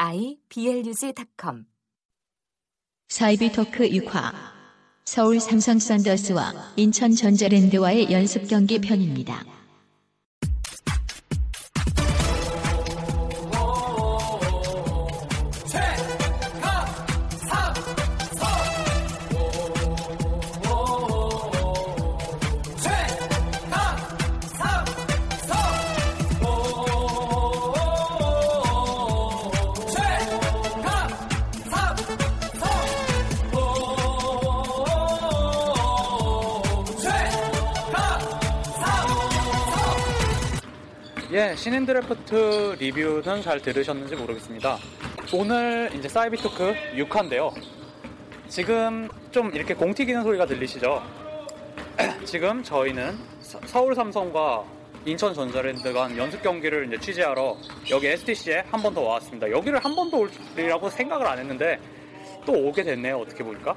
iblog.com 사이비 토크 6화 서울 삼성 썬더스와 인천 전자랜드와의 연습 경기 편입니다. 예, 신인 드래프트 리뷰는 잘 들으셨는지 모르겠습니다. 오늘 이제 사이비 토크 6화인데요. 지금 좀 이렇게 공 튀기는 소리가 들리시죠? 지금 저희는 서- 서울 삼성과 인천 전자랜드가 한 연습 경기를 이제 취재하러 여기 STC에 한 번 더 와왔습니다. 여기를 한 번 더 오리라고 생각을 안 했는데 또 오게 됐네요. 어떻게 보니까.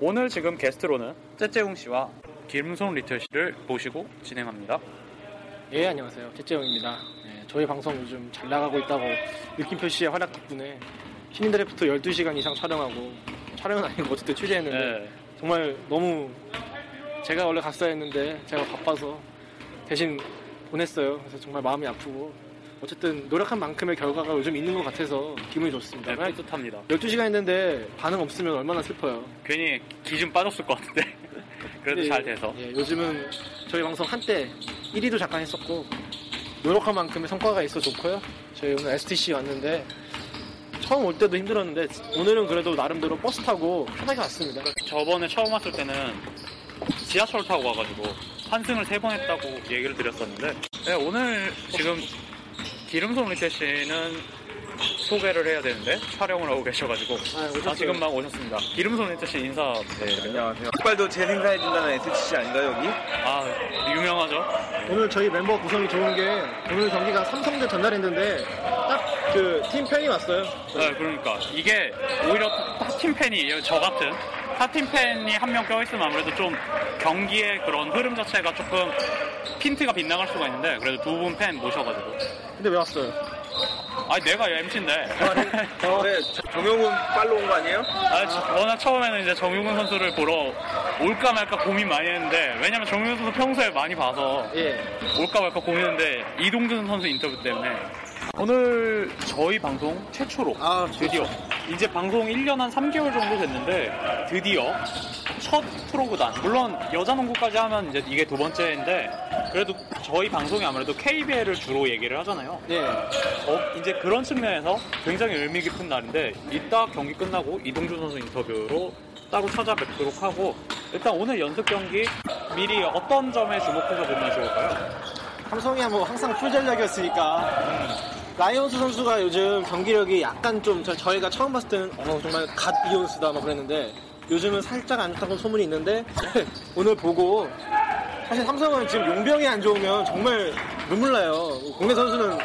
오늘 지금 게스트로는 째째웅 씨와 김손 리틀 씨를 모시고 진행합니다. 예, 안녕하세요. 최재영입니다. 예, 저희 방송 요즘 잘 나가고 있다고 느낌표 씨의 활약 덕분에 신인 드래프트 12시간 이상 촬영하고 촬영은 아니고 어쨌든 취재했는데 네. 정말 너무 제가 원래 갔어야 했는데 제가 바빠서 대신 보냈어요. 그래서 정말 마음이 아프고 어쨌든 노력한 만큼의 결과가 요즘 있는 것 같아서 기분이 좋습니다. 네, 뿌듯합니다. 12시간 했는데 반응 없으면 얼마나 슬퍼요. 괜히 기좀 빠졌을 것 같은데 그래도 근데 잘 돼서 예, 요즘은 저희 방송 한때 1위도 잠깐 했었고 노력한 만큼의 성과가 있어 좋고요. 저희 오늘 STC 왔는데 처음 올 때도 힘들었는데 오늘은 그래도 나름대로 버스 타고 편하게 왔습니다. 저번에 처음 왔을 때는 지하철 타고 와가지고 환승을 세 번 했다고 얘기를 드렸었는데 네, 오늘 지금 기름손 리태 씨는 소개를 해야 되는데 촬영을 하고 계셔가지고 아. 아, 지금 막 오셨습니다. 기름손 리태 씨 인사 네, 안녕하세요. 족발도 재생산해준다는 STC 아닌가요, 여기? 아 유명하죠? 오늘 저희 멤버 구성이 좋은 게 오늘 경기가 삼성 대 전자랜드인데 딱 그 팀 팬이 왔어요. 네, 그러니까 이게 오히려 탑팀 팬이 저 같은 탑팀 팬이 한 명 껴있으면 아무래도 좀 경기의 그런 흐름 자체가 조금 핀트가 빗나갈 수가 있는데 그래도 두 분 팬 모셔가지고 근데 왜 왔어요? 아니 내가 MC인데 어, 네, 정용훈 빨로 온 거 아니에요? 아, 저- 워낙 처음에는 이제 정용훈 선수를 보러 올까 말까 고민 많이 했는데 왜냐면 정용훈 선수 평소에 많이 봐서 예. 올까 말까 고민했는데 이동준 선수 인터뷰 때문에 오늘 저희 방송 최초로 아, 드디어 이제 방송 1년 한 3개월 정도 됐는데 드디어 첫 프로구단 물론 여자 농구까지 하면 이제 이게 두 번째인데 그래도 저희 방송이 아무래도 KBL을 주로 얘기를 하잖아요 예. 어, 이제 그런 측면에서 굉장히 의미 깊은 날인데 이따 경기 끝나고 이동준 선수 인터뷰로 따로 찾아뵙도록 하고 일단 오늘 연습 경기 미리 어떤 점에 주목해서 보면 좋을까요? 삼성이 뭐 항상 풀전략이었으니까 라이온스 선수가 요즘 경기력이 약간 좀 저- 저희가 처음 봤을 때는 어, 정말 갓 이온스다 막 그랬는데 요즘은 살짝 안 좋다고 소문이 있는데 오늘 보고 사실 삼성은 지금 용병이 안 좋으면 정말 눈물 나요. 국내 선수는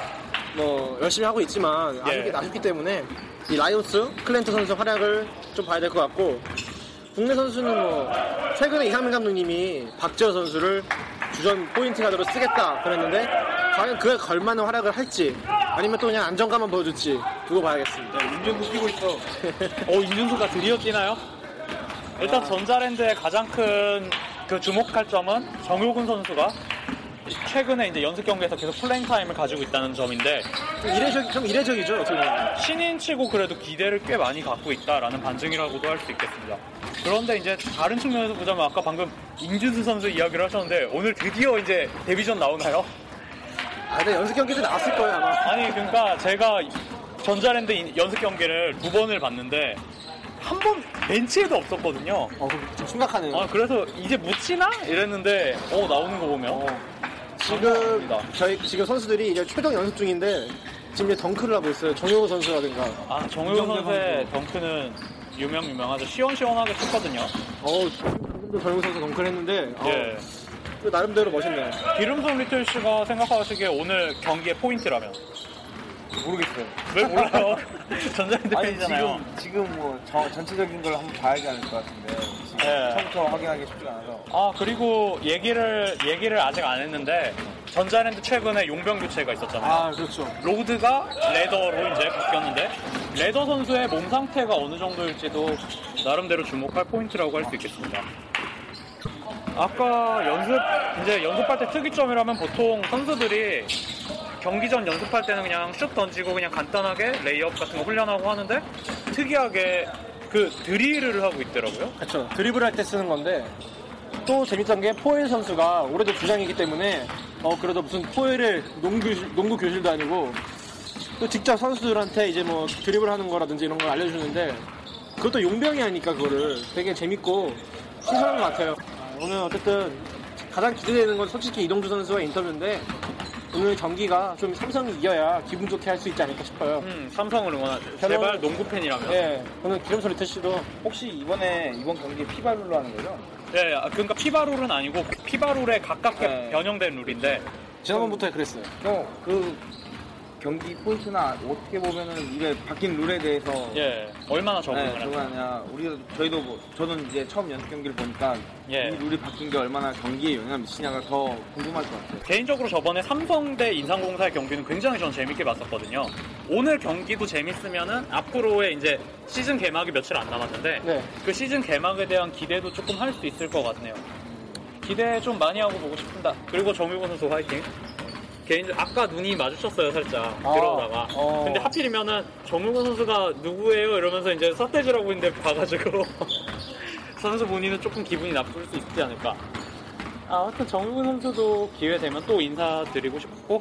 뭐 열심히 하고 있지만 아쉽기, 예. 아쉽기 때문에 이 라이온스 클랜트 선수 활약을 좀 봐야 될 것 같고 국내 선수는 뭐 최근에 이상민 감독님이 박지원 선수를 주전 포인트 가드로 쓰겠다 그랬는데 과연 그에 걸맞는 활약을 할지 아니면 또 그냥 안정감만 보여줄지 두고 봐야겠습니다. 윤준수 뛰고 있어. 어, 윤준수가 드디어 뛰나요? 일단 전자랜드의 가장 큰 그 주목할 점은 정효근 선수가 최근에 이제 연습 경기에서 계속 playing time을 가지고 있다는 점인데 좀 이례적 좀 이례적이죠 어떻게 보면. 신인 치고 그래도 기대를 꽤 많이 갖고 있다라는 반증이라고도 할 수 있겠습니다. 그런데 이제 다른 측면에서 보자면 아까 방금 임준수 선수 이야기를 하셨는데 오늘 드디어 이제 데뷔전 나오나요? 아, 근데 연습 경기도 나왔을 거예요, 아마. 아니 그러니까 제가 전자랜드 인- 연습 경기를 두 번을 봤는데 한 번 벤치에도 없었거든요. 어, 좀 심각하네요. 아 그래서 이제 묻히나 이랬는데 어 나오는 거 보면 어, 지금. 저희 지금 선수들이 이제 최종 연습 중인데 지금 이제 덩크를 하고 있어요. 정효우 선수라든가. 아 정효 선수의 덩크는 유명 유명하죠. 시원시원하게 쳤거든요. 어우, 지금도 정효우 선수 덩크를 했는데 어, 예. 또 나름대로 멋있네요. 기름손 리틀 씨가 생각하시기에 오늘 경기의 포인트라면 모르겠어요. 왜 몰라요? 전자랜드 아니 팬이잖아요. 지금 지금 뭐 저- 전체적인 걸 한번 봐야지 않을 것 같은데 지금 예. 처음부터 확인하기 쉽지가 않아서 아 그리고 얘기를 얘기를 아직 안 했는데 전자랜드 최근에 용병 교체가 있었잖아요. 아, 그렇죠. 로드가 레더로 이제 바뀌었는데 레더 선수의 몸 상태가 어느 정도일지도 나름대로 주목할 포인트라고 할 수 있겠습니다. 아까 연습 이제 연습할 때 특이점이라면 보통 선수들이 경기 전 연습할 때는 그냥 슛 던지고 그냥 간단하게 레이업 같은 거 훈련하고 하는데 특이하게 그 드릴을 하고 있더라고요. 그렇죠. 드리블 할 때 쓰는 건데 또 재밌던 게 포웰 선수가 올해도 주장이기 때문에 어 그래도 무슨 포웰을 농구 농구 교실도 아니고 또 직접 선수들한테 이제 뭐 드리블 하는 거라든지 이런 걸 알려주는데 그것도 용병이 하니까 그거를 되게 재밌고 신선한 것 같아요. 아, 오늘 어쨌든 가장 기대되는 건 솔직히 이동주 선수와 인터뷰인데 오늘 경기가 좀 삼성이 이겨야 기분 좋게 할 수 있지 않을까 싶어요. 음, 삼성을 응원하죠. 저는- 제발 농구 팬이라면. 예, 오늘 기름소리 태씨도 혹시 이번에 이번 경기 피바룰로 하는 거죠? 예, 아, 그러니까 피바룰은 아니고 피바룰에 가깝게 네. 변형된 룰인데 지난번부터 그랬어요. 어, 그 경기 포인트나 어떻게 보면은 이게 바뀐 룰에 대해서 예 얼마나 네, 적응을 저거 하냐. 아니야. 우리가 저희도 뭐 저는 이제 처음 연습 경기를 보니까 예. 이 룰이 바뀐 게 얼마나 경기에 영향을 미치냐가 더 궁금할 것 같아요. 개인적으로 저번에 삼성 대 인상공사의 경기는 굉장히 전 재밌게 봤었거든요. 오늘 경기도 재밌으면은 앞으로의 이제 시즌 개막이 며칠 안 남았는데 네. 그 시즌 개막에 대한 기대도 조금 할 수 있을 것 같네요. 기대 좀 많이 하고 보고 싶습니다. 그리고 정유건 선수 화이팅. 개인적 아까 눈이 마주쳤어요 살짝 아, 들어오다가. 어. 근데 하필이면은 정유건 선수가 누구예요 이러면서 이제 서태지라고 있는데 봐가지고 선수 본인은 조금 기분이 나쁠 수 있지 않을까. 아, 아무튼 정유근 선수도 기회 되면 또 인사드리고 싶고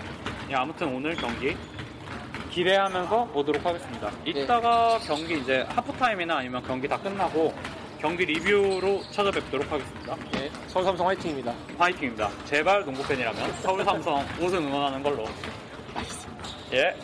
예, 아무튼 오늘 경기 기대하면서 보도록 하겠습니다. 이따가 경기 이제 하프타임이나 아니면 경기 다 끝나고 경기 리뷰로 찾아뵙도록 하겠습니다. 네, 서울 삼성 화이팅입니다. 화이팅입니다. 제발 농구 팬이라면 서울 삼성 우승 응원하는 걸로. 예.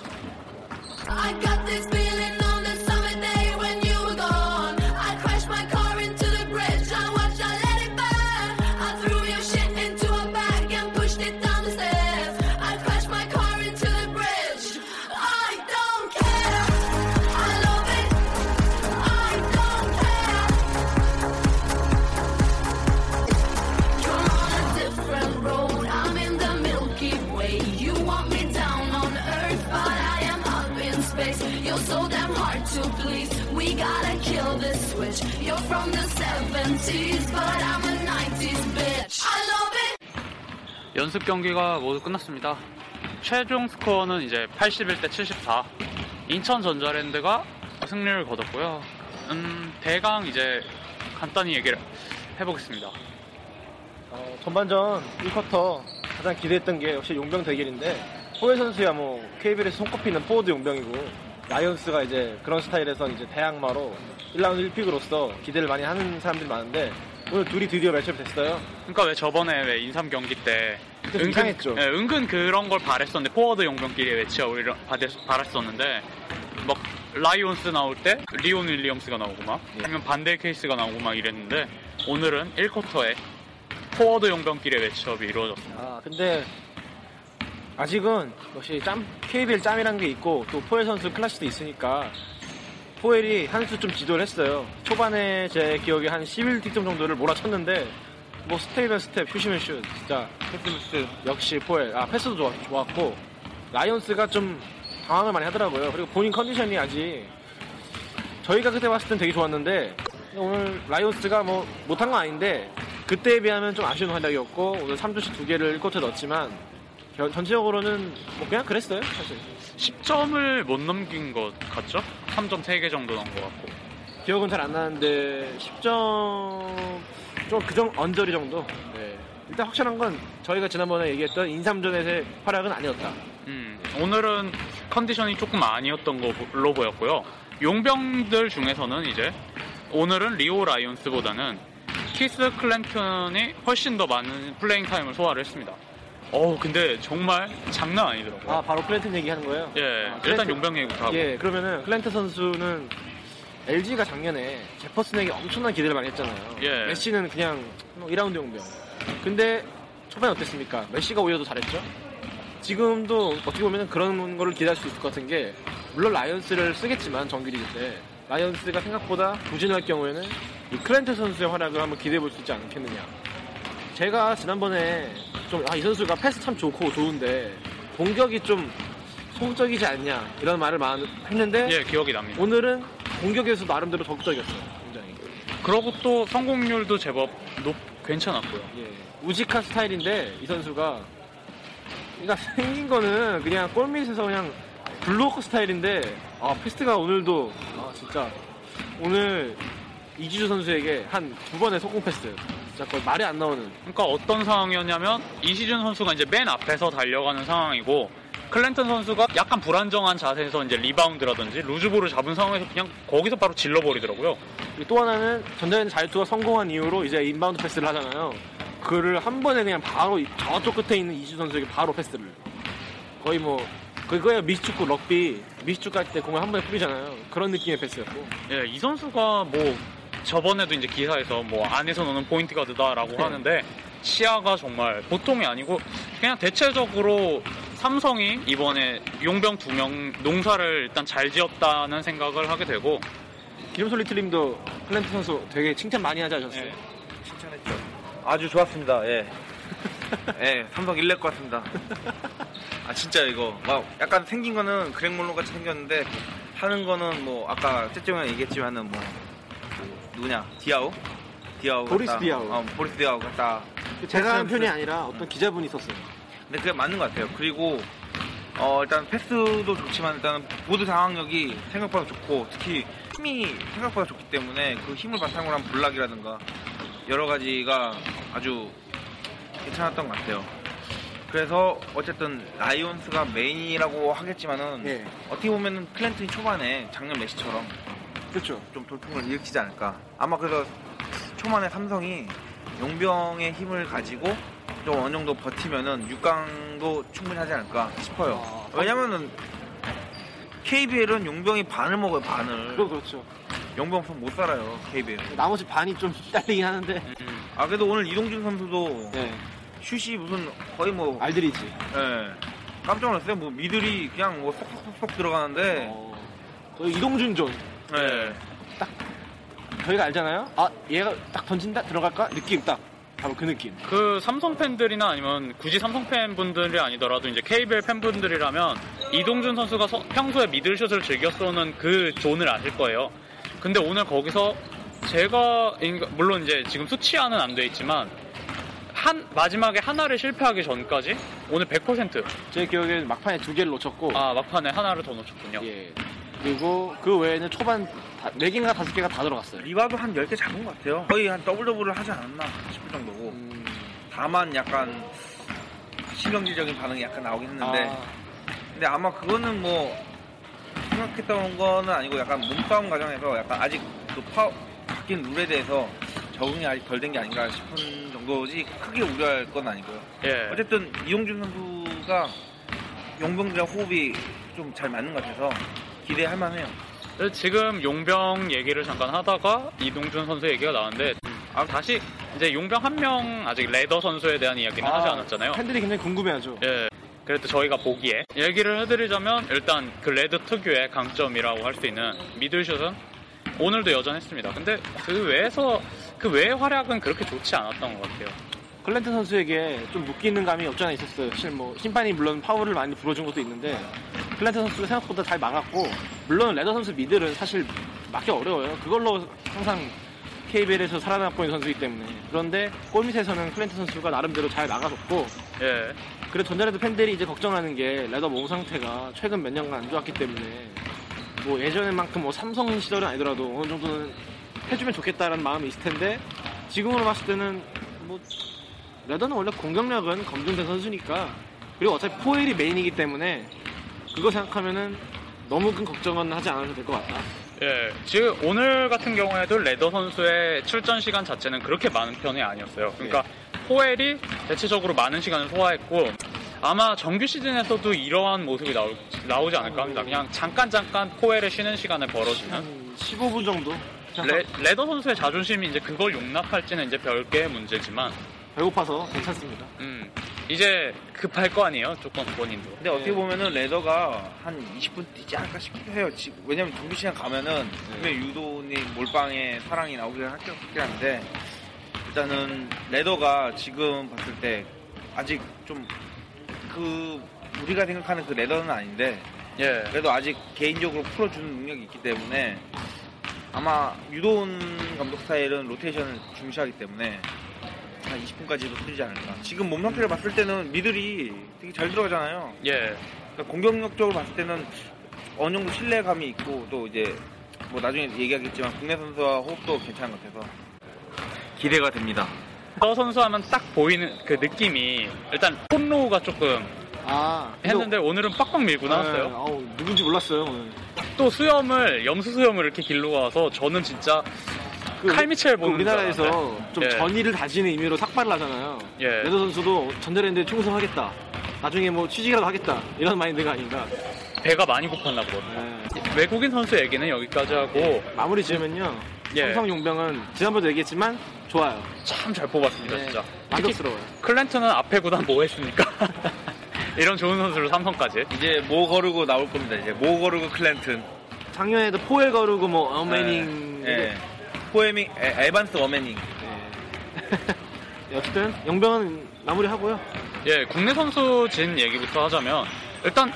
연습 경기가 모두 끝났습니다. 최종 스코어는 이제 81대 74. 인천 전자랜드가 승리를 거뒀고요. 음, 대강 이제 간단히 얘기를 해보겠습니다. 어, 전반전 1쿼터 가장 기대했던 게 역시 용병 대결인데 포엘 선수야 뭐 KBL에서 손꼽히는 포워드 용병이고 라이온스가 이제 그런 스타일에서 이제 대항마로 1라운드 1픽으로서 기대를 많이 하는 사람들이 많은데 오늘 둘이 드디어 match-up 됐어요. 그러니까 왜 저번에 왜 인삼 경기 때좀 이상했죠. 예, 은근 그런 걸 바랬었는데 포워드 용병끼리 match-up을 이런- 바랬- 바랬었는데 막 라이온스 나올 때 리온 윌리엄스가 나오고 막 아니면 반대 케이스가 나오고 막 이랬는데 오늘은 1쿼터에 포워드 용병끼리 match-up이 이루어졌습니다. 아 근데 아직은 역시 짬 KBL 짬이란 게 있고 또 포엘 선수 클래스도 있으니까 포엘이 한 수 좀 지도를 했어요. 초반에 제 기억에 한 11득점 정도를 몰아쳤는데 뭐 스텝이면 스텝, 슛이면 슛 진짜 패스 역시 포엘 아 패스도 좋았, 좋았고 라이온스가 좀 당황을 많이 하더라고요. 그리고 본인 컨디션이 아직 저희가 그때 봤을 땐 되게 좋았는데 오늘 라이온스가 뭐 못한 건 아닌데 그때에 비하면 좀 아쉬운 활약이었고 오늘 3점씩 두 개를 1쿼터 넣었지만 겨- 전체적으로는 뭐 그냥 그랬어요 사실 10점을 못 넘긴 것 같죠? 3점 3개 정도 넣은 것 같고 기억은 잘 안 나는데 10점 좀 그정 언저리 정도. 네. 일단 확실한 건 저희가 지난번에 얘기했던 인삼전에서의 활약은 아니었다. 음, 오늘은 컨디션이 조금 아니었던 걸로 보였고요. 용병들 중에서는 이제 오늘은 리오 라이온스보다는 키스 클랜턴이 훨씬 더 많은 playing time을 소화를 했습니다. 어우, 근데 정말 장난 아니더라고요. 아 바로 클랜튼 얘기하는 거예요? 예, 아, 일단 클랜튼- 용병 얘기부터 하고. 예, 그러면은 클랜튼 선수는 LG가 작년에 제퍼슨에게 엄청난 기대를 많이 했잖아요. 예. 메시는 그냥 뭐 2라운드 용병. 근데 초반에 어땠습니까? 메시가 오히려 더 잘했죠? 지금도 어떻게 보면 그런 거를 기대할 수 있을 것 같은 게 물론 라이언스를 쓰겠지만 정규리그 때 라이언스가 생각보다 부진할 경우에는 이 클랜튼 선수의 활약을 한번 기대해 볼 수 있지 않겠느냐. 제가 지난번에 좀 아 이 선수가 패스 참 좋고 좋은데 공격이 좀 소극적이지 않냐 이런 말을 많이 했는데 예, 기억이 납니다. 오늘은 공격에서 나름대로 적극적이었어요. 굉장히. 그러고 또 성공률도 제법 높, 괜찮았고요. 예. 우직한 스타일인데 이 선수가 그러니까 생긴 거는 그냥 골밑에서 그냥 블로커 스타일인데 아 패스가 오늘도 아 진짜 오늘 이시준 선수에게 한 두 번의 속공 패스 진짜 거의 말이 안 나오는 그러니까 어떤 상황이었냐면 이시준 선수가 이제 맨 앞에서 달려가는 상황이고 클랜턴 선수가 약간 불안정한 자세에서 이제 리바운드라든지 루즈볼을 잡은 상황에서 그냥 거기서 바로 질러버리더라고요. 또 하나는 전자랜드 자유투가 성공한 이후로 이제 inbound 패스를 하잖아요. 그를 한 번에 그냥 바로 이- 저쪽 끝에 있는 이시준 선수에게 바로 패스를. 거의 뭐 그거야 미스축구 럭비 미스축구 할 때 공을 한 번에 뿌리잖아요. 그런 느낌의 패스였고. 예, 이 선수가 뭐 저번에도 이제 기사에서 뭐 안에서 노는 포인트 가드다라고 네. 하는데 시야가 정말 보통이 아니고 그냥 대체적으로 삼성이 이번에 용병 두 명 농사를 일단 잘 지었다는 생각을 하게 되고 기름솔 리틀님도 클랜트 선수 되게 칭찬 많이 하지 않으셨어요? 예. 칭찬했죠. 아주 좋았습니다. 예. 예, 삼성 1렙 것 같습니다. 아, 진짜 이거. 막 약간 생긴 거는 그렉몰로 같이 생겼는데, 하는 거는 뭐, 아까 째째면 얘기했지만은 뭐, 그 누구냐, 디아우? 디아우. 보리스 같다. 디아우. 어, 보리스 디아우 같다. 제가 한 패스, 편이 패스. 아니라 어떤 기자분이 있었어요. 근데 그게 맞는 것 같아요. 그리고, 어, 일단 패스도 좋지만 일단 모드 상황력이 생각보다 좋고, 특히 힘이 생각보다 좋기 때문에 그 힘을 바탕으로 한 블락이라든가 여러 가지가 아주 괜찮았던 것 같아요. 그래서 어쨌든 라이온스가 메인이라고 하겠지만은 예. 어떻게 보면은 클랜튼이 초반에 작년 메시처럼 그렇죠. 좀 돌풍을 일으키지 않을까. 아마 그래서 초반에 삼성이 용병의 힘을 가지고 좀 어느 정도 버티면은 6강도 충분히 하지 않을까 싶어요. 아, 왜냐면은 KBL은 용병이 반을 먹어요, 반을. 그거 그렇죠. 용병 없으면 못 살아요, KBL. 나머지 반이 좀 딸리긴 하는데. 아, 그래도 오늘 이동준 선수도 네. 슛이 무슨 거의 뭐, 알드리지. 예. 깜짝 놀랐어요. 뭐 미들이 그냥 뭐 쏙쏙쏙쏙 들어가는데, 어, 이동준 존. 예. 저희가 알잖아요. 아 얘가 딱 던진다 들어갈까 느낌 딱 바로 그 느낌. 그 삼성 팬들이나 아니면 굳이 삼성 팬분들이 아니더라도 이제 KBL 팬분들이라면 이동준 선수가 서- 평소에 미들슛을 즐겨 쏘는 그 zone을 아실 거예요. 근데 오늘 거기서 제가 물론 이제 지금 수치화는 안 돼 있지만 한 마지막에 하나를 실패하기 전까지 오늘 100%. 제 기억에 막판에 두 개를 놓쳤고. 아 막판에 하나를 더 놓쳤군요. 예. 그리고 그 외에는 초반 다, 4개인가 5개가 다 들어갔어요. 리바도 한 10개 잡은 것 같아요. 거의 한 더블 더블을 하지 않았나 싶을 정도고. 음, 다만 약간 신경질적인 반응이 약간 나오긴 했는데 아, 근데 아마 그거는 뭐 생각했던 거는 아니고 약간 몸싸움 과정에서 약간 아직 그 파, 바뀐 룰에 대해서 적응이 아직 덜 된 게 아닌가 싶은 정도지 크게 우려할 건 아니고요. 예. 어쨌든 이용준 선수가 용병들의 호흡이 좀 잘 맞는 것 같아서 기대할 만해요. 그래서 지금 용병 얘기를 잠깐 하다가 이동준 선수 얘기가 나왔는데 아, 다시 이제 용병 한 명 아직 레더 선수에 대한 이야기는 하지 않았잖아요. 팬들이 굉장히 궁금해하죠. 예. 그래도 저희가 보기에 얘기를 해드리자면 일단 그 레더 특유의 강점이라고 할 수 있는 미들슛은 오늘도 여전했습니다. 근데 그 외에서 그 외의 활약은 그렇게 좋지 않았던 것 같아요. 클랜튼 선수에게 좀 묶이는 감이 없지 않아 있었어요. 사실 뭐 심판이 물론 파울을 많이 불어준 것도 있는데 클랜튼 선수가 생각보다 잘 막았고 물론 레더 선수 미들은 사실 막기 어려워요. 그걸로 항상 KBL에서 살아남고 있는 선수이기 때문에 그런데 골밑에서는 클랜트 선수가 나름대로 잘 막아줬고 예. 그래서 전자레드 팬들이 이제 걱정하는 게 레더 몸 상태가 최근 몇 년간 안 좋았기 때문에 뭐 예전만큼 뭐 삼성 시절은 아니더라도 어느 정도는 해주면 좋겠다라는 마음이 있을 텐데 지금으로 봤을 때는 뭐 레더는 원래 공격력은 검증된 선수니까 그리고 어차피 포엘이 메인이기 때문에 그거 생각하면은 너무 큰 걱정은 하지 않아도 될 것 같다. 예, 지금 오늘 같은 경우에도 레더 선수의 출전 시간 자체는 그렇게 많은 편이 아니었어요. 그러니까 포엘이 대체적으로 많은 시간을 소화했고 아마 정규 시즌에서도 이러한 모습이 나오, 나오지 않을까 합니다. 그냥 잠깐 잠깐 포엘을 쉬는 시간을 벌어주는 한 15분 정도. 레, 레더 선수의 자존심이 이제 그걸 용납할지는 이제 별개의 문제지만 배고파서 괜찮습니다. 음, 이제 급할 거 아니에요, 조금 본인도. 근데 어떻게 보면은 레더가 한 20분 뛰지 않을까 싶기도 해요. 지- 왜냐면 정규 시간 가면은 분명 유도님 몰빵에 사랑이 나오긴 할것 같긴 한데 일단은 레더가 지금 봤을 때 아직 좀 그 우리가 생각하는 그 레더는 아닌데 예, 그래도 아직 개인적으로 풀어주는 능력이 있기 때문에 아마 유도훈 감독 스타일은 로테이션을 중시하기 때문에 한 20분까지도 풀리지 않을까. 지금 몸 상태를 봤을 때는 미들이 되게 잘 들어가잖아요. 예. 그러니까 공격력적으로 봤을 때는 어느 정도 신뢰감이 있고 또 이제 뭐 나중에 얘기하겠지만 국내 선수와 호흡도 괜찮은 것 같아서 기대가 됩니다. 저 선수 하면 딱 보이는 그 느낌이 일단 폰로우가 조금 아 했는데 오늘은 빡빡 밀고 나왔어요. 네, 아우, 누군지 몰랐어요 오늘. 또 수염을 염수 수염을 이렇게 길러 와서 저는 진짜 그 칼미첼 그 보는 우리나라에서 줄 알았는데. 좀 예. 전의를 다지는 의미로 삭발을 하잖아요. 예. 레더 선수도 전자랜드에 충성하겠다. 나중에 뭐 취직이라도 하겠다. 이런 마인드가 아닌가. 배가 많이 고팠나 보거든요. 예. 외국인 선수 얘기는 여기까지 하고 마무리 지으면요. 예. 삼성 용병은 지난번도 얘기했지만 좋아요. 참 잘 뽑았습니다 네. 진짜. 만족스러워요. 클랜트는 앞에 구단 뭐 했습니까? 이런 좋은 선수를 삼성까지. 이제 모 거르고 나올 겁니다. 이제 모 거르고 클랜튼. 작년에도 포엘 거르고 뭐 어메닝. 예. 포에밍 에, 에반스 어메닝. 예, 어쨌든 용병은 마무리하고요. 예, 국내 선수 진 얘기부터 하자면 일단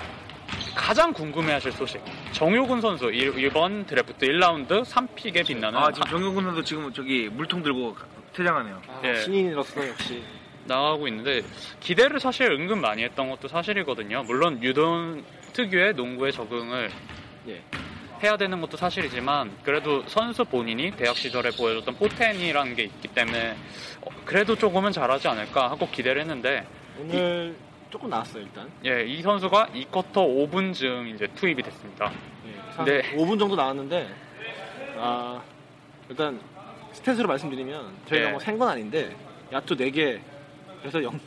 가장 궁금해하실 소식. 정효근 선수 1번 드래프트 1라운드 3픽에 빛나는 아 지금 정경근 선수 지금 저기 물통 들고 퇴장하네요. 아, 예. 신인으로서 역시. 나가고 있는데 기대를 사실 은근 많이 했던 것도 사실이거든요. 물론 유돈 특유의 농구에 적응을 예. 해야 되는 것도 사실이지만 그래도 선수 본인이 대학 시절에 보여줬던 포텐이라는 게 있기 때문에 어, 그래도 조금은 잘하지 않을까 하고 기대를 했는데 오늘 조금 나왔어요 일단. 예, 이 선수가 2쿼터 5분쯤 이제 투입이 됐습니다. 예, 한 네. 5분 정도 나왔는데 아 일단 스탯으로 말씀드리면 저희가 예. 뭐센건 아닌데 야투 4개 그래서 연,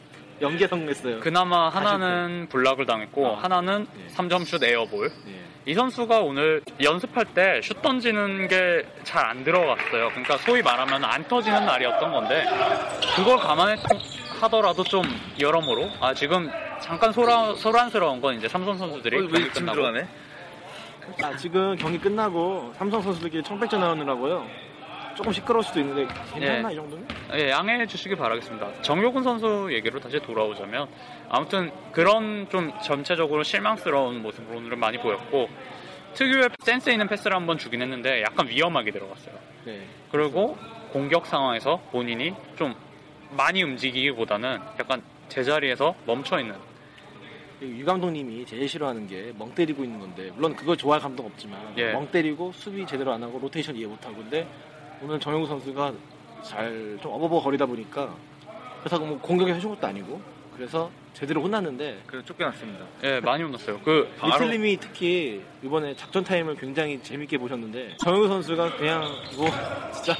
연계 성공했어요. 그나마 하나는 블락을 당했고 아. 하나는 예. 3점슛 에어볼. 예. 이 선수가 오늘 연습할 때 슛 던지는 게 잘 안 들어갔어요. 그러니까 소위 말하면 안 터지는 날이었던 건데 그걸 감안하더라도 좀 여러모로 아 지금 잠깐 소란, 소란스러운 건 이제 삼성 선수들이 어, 경기 왜 지금 끝나고 들어가네? 아, 지금 경기 끝나고 삼성 선수들끼리 청백전 나오느라고요. 조금 시끄러울 수도 있는데 괜찮나 예. 이 정도는? 예, 양해해 주시기 바라겠습니다. 정효근 선수 얘기로 다시 돌아오자면 아무튼 그런 좀 전체적으로 실망스러운 모습을 오늘은 많이 보였고 특유의 센스 있는 패스를 한번 주긴 했는데 약간 위험하게 들어갔어요. 네. 그리고 공격 상황에서 본인이 좀 많이 움직이기보다는 약간 제자리에서 멈춰 있는 유 감독님이 제일 싫어하는 게 멍 때리고 있는 건데 물론 그걸 좋아할 감독 없지만 예. 멍 때리고 수비 제대로 안 하고 로테이션 이해 못 하고 근데 오늘 정효근 선수가 잘 좀 어버버거리다 보니까 그래서 뭐 공격에 해준 것도 아니고 그래서 제대로 혼났는데 그래서 쫓겨났습니다. 예 많이 혼났어요. 그 바로- 리틀님이 특히 이번에 작전 타임을 굉장히 재밌게 보셨는데 정효근 선수가 그냥 뭐 진짜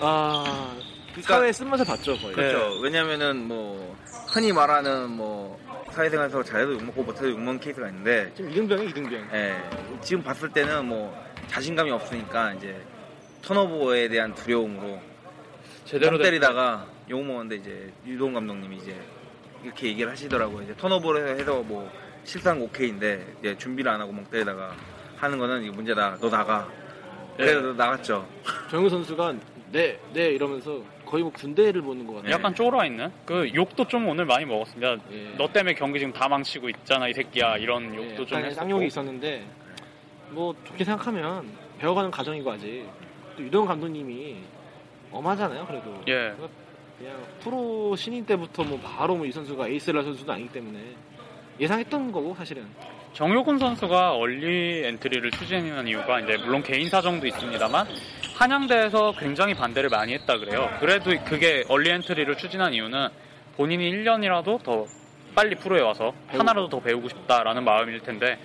아 그러니까- 사회에 쓴맛을 봤죠 거의 그렇죠. 왜냐면은 뭐 흔히 말하는 뭐 사회생활에서 잘해도 욕먹고 못해도 욕먹는 케이스가 있는데 지금 이등병이 이등병 예, 지금 봤을 때는 뭐 자신감이 없으니까 이제 턴오버에 대한 두려움으로 제대로 때리다가 욕 먹었는데 이제 유동 감독님이 이제 이렇게 얘기를 하시더라고요. 이제 턴오버를 해서 뭐거 오케이인데 이제 준비를 안 하고 멍 때리다가 하는 거는 이거 문제다. 너 나가. 그래서 너 나갔죠. 정영우 선수가 네, 네 이러면서 거의 뭐 군대를 보는 것 같아요. 약간 쫄아 있는 그 욕도 좀 오늘 많이 먹었습니다. 예. 너 때문에 경기 지금 다 망치고 있잖아 이 새끼야 이런 예, 욕도 좀 약간의 했었고 쌍욕이 있었는데 뭐 좋게 생각하면 배워가는 과정이고 아직 또 유도훈 감독님이 엄하잖아요 그래도 예. 그냥 프로 신인 때부터 뭐 바로 뭐 이 선수가 에이스를 할 선수도 아니기 때문에 예상했던 거고 사실은 정효근 선수가 early entry를 추진하는 이유가 이제 물론 개인 사정도 있습니다만 한양대에서 굉장히 반대를 많이 했다 그래요. 그래도 그게 early entry를 추진한 이유는 본인이 1년이라도 더 빨리 프로에 와서 하나라도 더 배우고 싶다라는 마음일 텐데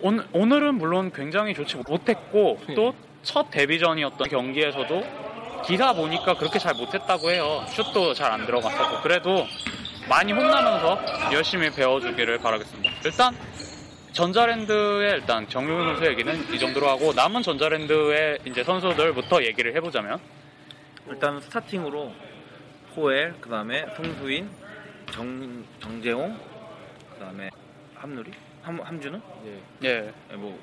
오늘, 오늘은 물론 굉장히 좋지 못했고 또 첫 데뷔전이었던 경기에서도 기사 보니까 그렇게 잘 못했다고 해요. 슛도 잘 안 들어갔었고 그래도 많이 혼나면서 열심히 배워주기를 바라겠습니다. 일단 전자랜드의 일단 정용훈 선수 얘기는 이 정도로 하고 남은 전자랜드의 이제 선수들부터 얘기를 해보자면 일단 스타팅으로 호엘, 그 다음에 송수인, 정, 정재홍, 그 다음에 함누리? 함, 함준우? 예, 예, 뭐,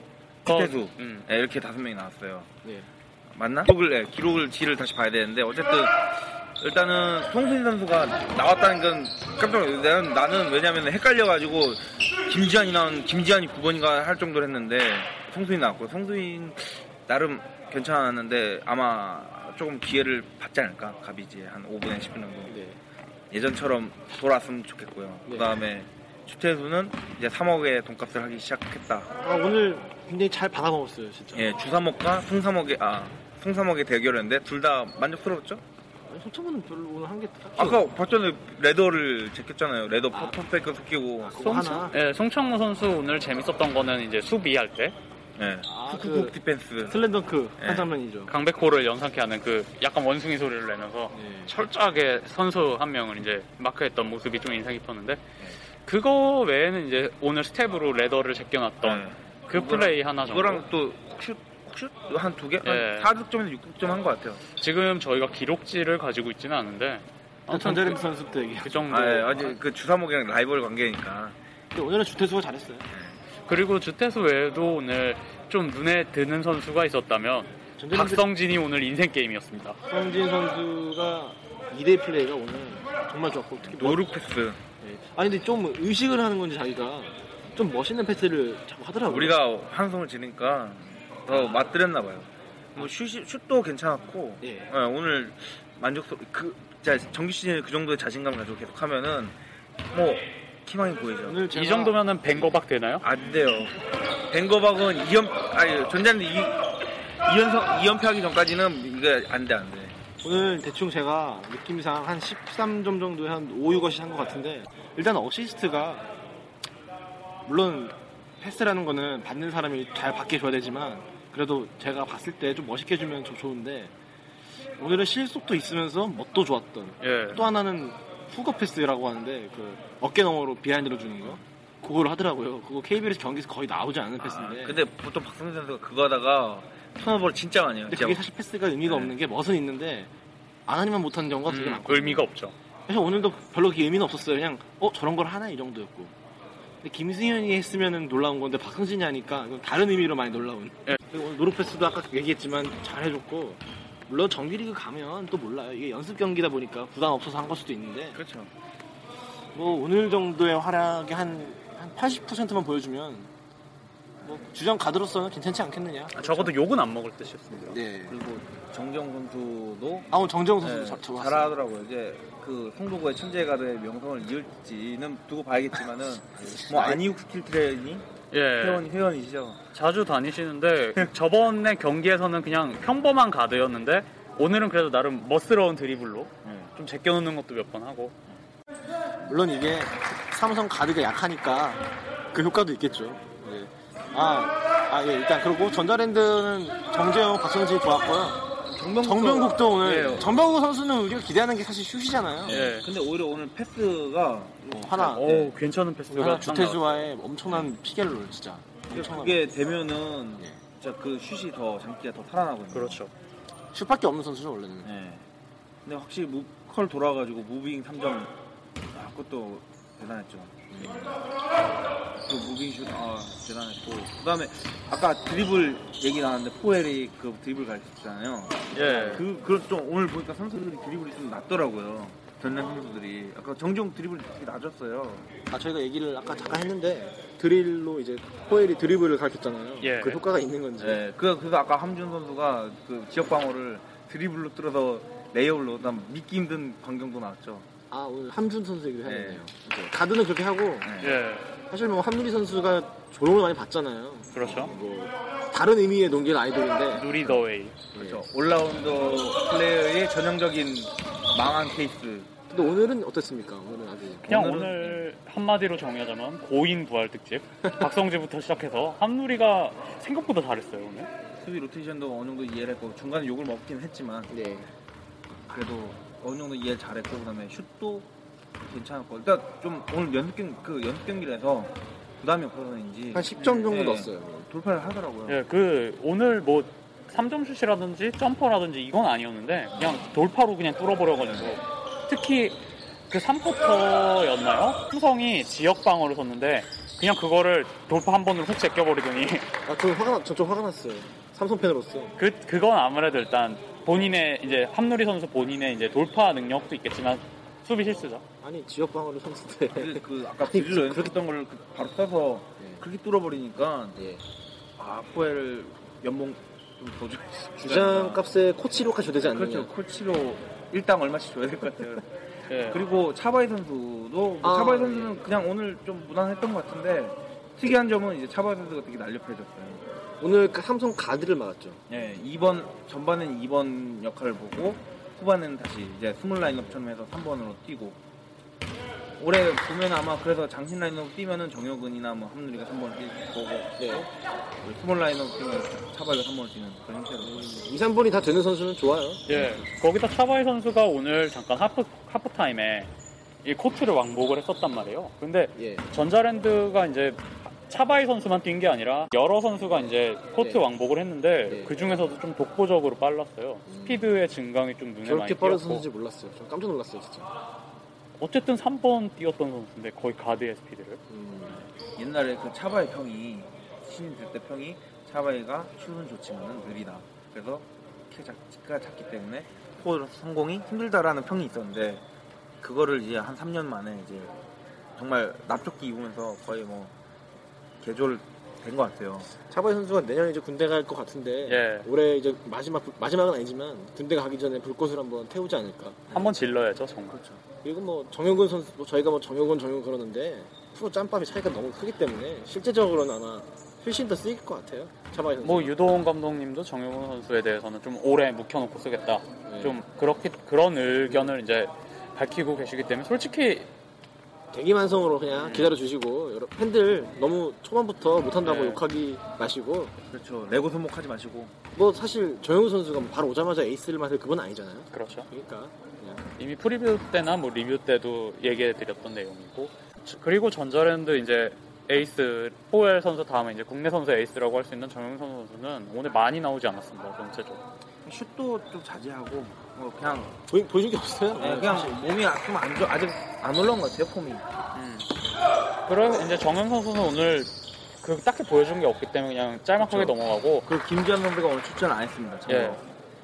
어, 태수 음. 예, 이렇게 다섯 명이 나왔어요. 예. 맞나? 기록을, 예, 기록을, 지를 다시 봐야 되는데, 어쨌든, 일단은 송수인 선수가 나왔다는 건 깜짝 놀랐어요. 나는, 나는 왜냐면 헷갈려가지고, 김지한이 나온, 김지한이 9번인가 할 정도로 했는데, 송수인 나왔고, 송수인 나름 괜찮았는데, 아마 조금 기회를 받지 않을까? 가비지에 한 5분에 10분 정도. 네. 예전처럼 돌아왔으면 좋겠고요. 네. 그 다음에 주태수는 이제 3억의 돈값을 하기 시작했다. 아, 오늘 굉장히 잘 받아먹었어요, 진짜. 예, 주삼억과 송삼억의 아 송삼억의 대결이었는데 둘 다 만족스러웠죠? 아니, 소청은 별로 오늘 한게 아까 봤잖아요 레더를 제꼈잖아요. 레더 퍼펙트 섞이고 그거 하나. 예, 송창무 선수 오늘 재밌었던 거는 이제 수비할 때 예, 아, 그 디펜스. 슬램덩크 예. 한 장면이죠. 강백호를 연상케 하는 그 약간 원숭이 소리를 내면서 예. 철저하게 선수 한 명을 이제 마크했던 모습이 좀 인상 깊었는데 그거 외에는 이제 오늘 스텝으로 레더를 제껴놨던 예. 그 플레이 하나 정도 그거랑 또 훅슛 훅슛 한 두 개? 예. 한 4득점에서 6득점 한 것 같아요. 지금 저희가 기록지를 가지고 있지는 않은데 아무튼 전자랜드 선수부터 얘기. 그, 그 정도 아, 예, 아직 그 주삼억이랑 라이벌 관계니까. 근데 오늘은 주태수가 잘했어요. 그리고 주태수 외에도 오늘 좀 눈에 드는 선수가 있었다면 박성진이 오늘 인생 게임이었습니다. 성진 선수가 2대2 플레이가 오늘 정말 좋았고 특히 뭐- no look 패스. 예. 아니 근데 좀 의식을 하는 건지 자기가 좀 멋있는 패스를 자꾸 하더라고요. 우리가 한송을 지니까 더 맛들였나 봐요. 뭐 슛이, 슛도 괜찮았고 예. 예, 오늘 만족스러 그 정규 시즌에 그 정도의 자신감 가지고 계속 하면은 뭐 희망이 보이죠. 오늘 제가 이 정도면은 뱅거박 되나요? 안 돼요. 벤거박은 2연 아니 전자는 2 2연성 2연패 하기 전까지는 이게 안 돼, 안 돼. 오늘 대충 제가 느낌상 한 13점 정도에 한 5, 6어시 한것 같은데 일단 어시스트가 물론 패스라는 거는 받는 사람이 잘 받게 줘야 되지만 그래도 제가 봤을 때 좀 멋있게 해주면 좀 좋은데 오늘은 실속도 있으면서 멋도 좋았던 예. 또 하나는 후거 패스라고 하는데 그 어깨 너머로 behind로 주는 거 그거를 하더라고요 그거 KBL 경기에서 거의 나오지 않은 아, 패스인데 근데 보통 박성진 선수가 그거 하다가 턴오버를 진짜 많이 해요. 근데. 그게 사실 패스가 의미가 네. 없는 게 멋은 있는데 안 하니만 못하는 경우가 되게 음, 많거든요 의미가 없죠. 그래서 오늘도 별로 그게 의미는 없었어요. 그냥 어 저런 걸 하나 이 정도였고. 근데 김승현이 했으면은 놀라운 건데 박성진이 하니까 다른 의미로 많이 놀라운. 예. 그리고 오늘 no look 패스도 아까 얘기했지만 잘해줬고 물론 정규리그 가면 또 몰라요. 이게 연습 경기다 보니까 부담 없어서 한 걸 수도 있는데 그렇죠. 뭐 오늘 정도의 활약이 한, 한 80%만 보여주면 뭐 주전 가드로서는 괜찮지 않겠느냐. 아, 적어도 욕은 안 먹을 듯이었습니다. 네. 그리고 정정 선수도 아 오늘 정재영 선수 네, 잘 좋았어요. 잘하더라고요. 이제 그 송도구의 천재 가드의 명성을 이을지는 두고 봐야겠지만은 뭐 안이욱 스킬 트레이니 예. 회원 회원이시죠. 자주 다니시는데 저번에 경기에서는 그냥 평범한 가드였는데 오늘은 그래도 나름 멋스러운 드리블로 네. 좀 제껴놓는 것도 몇 번 하고 물론 이게 삼성 가드가 약하니까 그 효과도 있겠죠. 예. 아, 아, 예, 일단 그리고 전자랜드는 정재영, 박성진이 좋았고요. 정병국도 오늘 예. 정병국 선수는 우리가 기대하는 게 사실 슛이잖아요. 예. 근데 오히려 오늘 패스가 어, 하나, 오 괜찮은 패스가 하나 딱 주태주와의 엄청나는 피겔롤 진짜. 엄청난 그게 되면은 예. 진짜 그 슛이 더 장기가 더 살아나거든요. 그렇죠. 슛밖에 없는 선수죠 원래는. 네. 근데 확실히 무, 컬 돌아가지고 무빙 3점 아, 그것도 대단했죠. 그 무빙 슛 아, 대단했고 그다음에 아까 드리블 얘기 나왔는데 포엘이 그 드리블 가르쳤잖아요. 예. 그 그런 좀 오늘 보니까 선수들이 드리블이 좀 낮더라고요. 전년 선수들이 아까 정종 드리블 되게 낮았어요. 아 저희가 얘기를 아까 잠깐 했는데 드릴로 이제 호엘이 드리블을 가르쳤잖아요. 예. 그 효과가 있는 건지. 네, 그 그래서 아까 함준 선수가 그 지역 방어를 드리블로 뚫어서 레이업으로 그다음 믿기 힘든 광경도 나왔죠. 아 오늘 함준 선수 얘기를 네. 해야겠네요. 이제 가드는 그렇게 하고 네. 예. 사실 뭐 함누리 선수가 조롱을 많이 받잖아요. 그렇죠. 뭐 다른 의미의 농길 아이돌인데 누리 더 웨이. 그렇죠. 올라운더 플레이어의 전형적인 망한 케이스. 근데 오늘은 어땠습니까? 오늘은 아주 그냥 오늘은- 오늘 한마디로 정의하자면 고인 부활 특집. 박성재부터 시작해서 함누리가 생각보다 잘했어요 오늘. 수비 로테이션도 어느 정도 이해를 했고 중간에 욕을 먹긴 했지만 네. 그래도 어느 정도 이해를 잘했고 그다음에 슛도 괜찮았고 일단 좀 오늘 연습 경, 그 연습 경기라서 부담이 없어서인지 한 10점 정도 네, 넣었어요. 돌파를 하더라고요. 예, 그 오늘 뭐 3점 슛이라든지 점퍼라든지 이건 아니었는데 그냥 돌파로 그냥 뚫어버려가지고 특히 그 3쿼터였나요? 후성이 지역 방어를 섰는데 그냥 그거를 돌파 한 번으로 훅 제껴버리더니 아, 저 화가 나, 저좀 화가 났어요. 삼성 팬으로서. 그 그건 아무래도 일단 본인의 이제 함누리 선수 본인의 이제 돌파 능력도 있겠지만 수비 실수죠. 아니 지역 방어를 선수인데. 그, 그 아까 드릴로 연습했던 걸 그- 바로 써서 네. 그렇게 뚫어버리니까 예. 아 포웰 연봉 좀더 줘. 주장 값에 코치로까지 줘되지 않느냐. 그렇죠. 코치로 일당 얼마씩 줘야 될 것 같아요. 예. 그리고 차바위 선수도 뭐 아, 차바위 예. 선수는 그냥 오늘 좀 무난했던 것 같은데 특이한 점은 이제 차바위 선수가 되게 날렵해졌어요. 오늘 그 삼성 가드를 막았죠. 예, 2번 전반엔 2번 역할을 보고 후반에는 다시 이제 small 라인업처럼 해서 3번으로 뛰고 올해 보면 아마 그래서 장신 라인업 뛰면은 정효근이나 뭐 함누리가 3번을 뛸 거고 네. small 라인업 뛰면 차바위가 3번을 뛰는 그런 형태로 2, 3번이 다 되는 선수는 좋아요. 예. 거기다 차바위 선수가 오늘 잠깐 하프 하프 타임에 이 코트를 왕복을 했었단 말이에요. 근데 예. 전자랜드가 이제 차바위 선수만 뛴 게 아니라 여러 선수가 이제 코트 네. 왕복을 했는데 네. 그 중에서도 좀 독보적으로 빨랐어요. 음. 스피드의 증강이 좀 눈에 많이 저렇게 빠른 띄었고 선수인지 몰랐어요. 좀 깜짝 놀랐어요, 진짜. 어쨌든 3번 뛰었던 선수인데 거의 가드의 스피드를 음. 옛날에 그 차바이 평이 신인 들때 평이 차바이가 슛은 좋지만은 느리다. 그래서 키 작가 작기 때문에 포 성공이 힘들다라는 평이 있었는데 그거를 이제 한 3년 만에 이제 정말 납작기 입으면서 거의 뭐 개조를 된 것 같아요. 차바이 선수가 내년에 이제 군대 갈 것 같은데 예. 올해 이제 마지막 마지막은 아니지만 군대 가기 전에 불꽃을 한번 태우지 않을까. 한번 질러야죠 정말. 그렇죠. 그리고 뭐 정효근 선수 뭐 저희가 뭐 정효근 정효근 그러는데 프로 짬밥이 차이가 너무 크기 때문에 실제적으로는 아마 훨씬 더 쓰일 것 같아요. 차바이 선수. 뭐 유도원 감독님도 정용훈 선수에 대해서는 좀 오래 묵혀놓고 쓰겠다. 네. 좀 그렇게 그런 의견을 이제 밝히고 계시기 때문에 솔직히 대기만성으로 그냥 기다려 주시고 여러 팬들 너무 초반부터 못한다고 네. 욕하기 마시고 그렇죠. 레고 손목하지 마시고 뭐 사실 정효근 선수가 뭐 바로 오자마자 에이스를 맡을 그건 아니잖아요. 그렇죠. 그러니까 그냥 이미 preview 때나 뭐 리뷰 때도 얘기해 드렸던 내용이고 그리고 전자랜드 이제 에이스 포웰 선수 다음에 이제 국내 선수 에이스라고 할 수 있는 정영삼 선수는 오늘 많이 나오지 않았습니다 전체적으로. 슛도 좀 자제하고 뭐 그냥 보이, 보여준 게 없어요. 예, 그냥 몸이 좀 안 좋아 아직 안 올라온 것 같아요 폼이. 음. 그래서 이제 정영삼 선수는 오늘 그 딱히 보여준 게 없기 때문에 그냥 짤막하게 그렇죠. 넘어가고 그 김지완 선수가 오늘 출전 안 했습니다. 참고로. 예.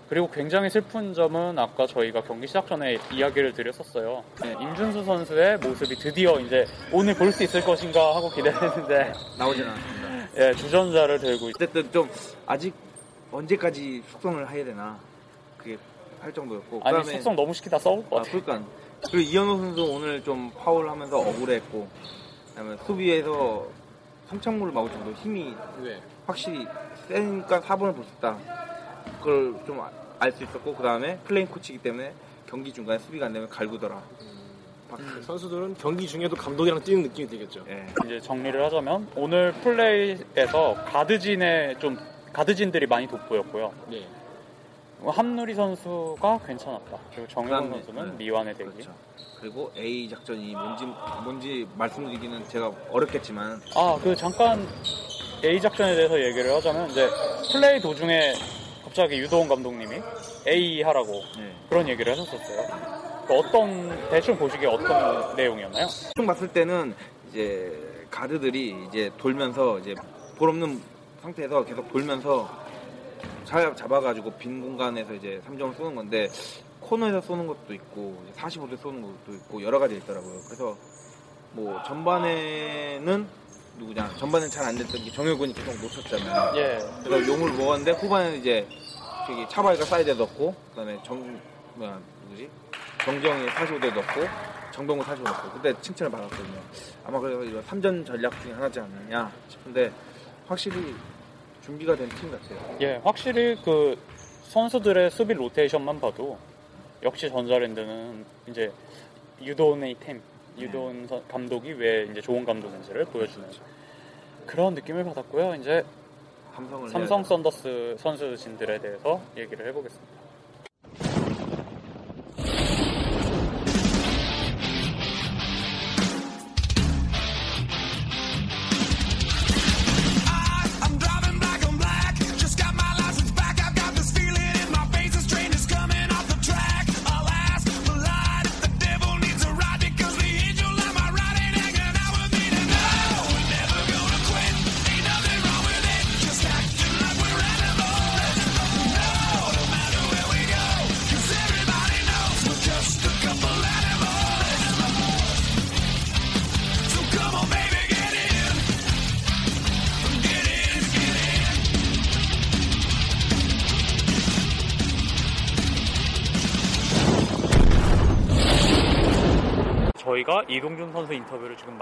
그리고 굉장히 슬픈 점은 아까 저희가 경기 시작 전에 이야기를 드렸었어요. 네, 임준수 선수의 모습이 드디어 이제 오늘 볼 수 있을 것인가 하고 기대했는데 나오진 않았습니다. 예, 주전자를 들고 있- 어쨌든 좀 아직 언제까지 숙성을 해야 되나 그게 할 정도였고 아니 그다음에 속성 너무 시키다 썩을 것 아, 같아. 그러니까 그리고 이현호 선수 오늘 좀 파울하면서 억울했고 그다음에 수비에서 송창물을 막을 정도 힘이 네. 확실히 세니까 4번을 볼 수 있다. 그걸 좀 알 수 있었고 그 다음에 playing 코치이기 때문에 경기 중간에 수비가 안 되면 갈구더라. 박- 선수들은 경기 중에도 감독이랑 뛰는 느낌이 들겠죠. 예. 이제 정리를 하자면 오늘 플레이에서 가드진의 좀 가드진들이 많이 돋보였고요. 네. 함누리 선수가 괜찮았다. 그리고 정효근 선수는 네. 미완의 대기. 그렇죠. 그리고 A 작전이 뭔지 뭔지 말씀드리기는 제가 어렵겠지만 아, 그 잠깐 A 작전에 대해서 얘기를 하자면 이제 플레이 도중에 갑자기 유도원 감독님이 A 하라고 예. 그런 얘기를 하셨었어요. 그 어떤 대충 보시기에 어떤 내용이었나요? 총 봤을 때는 이제 가드들이 이제 돌면서 이제 볼 없는 상태에서 계속 돌면서 잘 잡아가지고 빈 공간에서 이제 3점을 쏘는 건데 코너에서 쏘는 것도 있고 45도 쏘는 것도 있고 여러 가지 있더라고요. 그래서 뭐 전반에는 누구냐 전반엔 잘 안 됐던 게 정효군이 계속 놓쳤잖아요. 예. 그래서 용을 먹었는데 후반에는 이제 저기 차바이가 사이드에 넣고 그다음에 정 뭐야 누구지 정정이 45대 넣고 정동우 사시고 났고 그때 칭찬을 받았거든요. 아마 그래서 이거 3전 전략 중에 하나지 않느냐 싶은데 확실히 준비가 된 팀 같아요. 예, 확실히 그 선수들의 수비 로테이션만 봐도 역시 전자랜드는 이제 유도네이 템, 유도은 선- 감독이 왜 이제 좋은 감독인지를 보여주는 그런 느낌을 받았고요. 이제 삼성 썬더스 선수진들에 대해서 얘기를 해보겠습니다.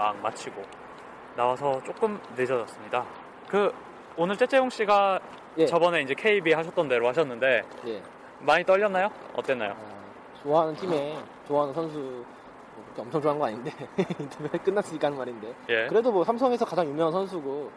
막 마치고 나와서 조금 늦어졌습니다. 그 오늘 째째용 씨가 예. 저번에 이제 KB 하셨던 대로 하셨는데 예. 많이 떨렸나요? 어땠나요? 아, 좋아하는 팀에 좋아하는 선수 뭐 그렇게 엄청 좋아하는 거 아닌데 인터뷰가 끝났으니까 하는 말인데 예. 그래도 뭐 삼성에서 가장 유명한 선수고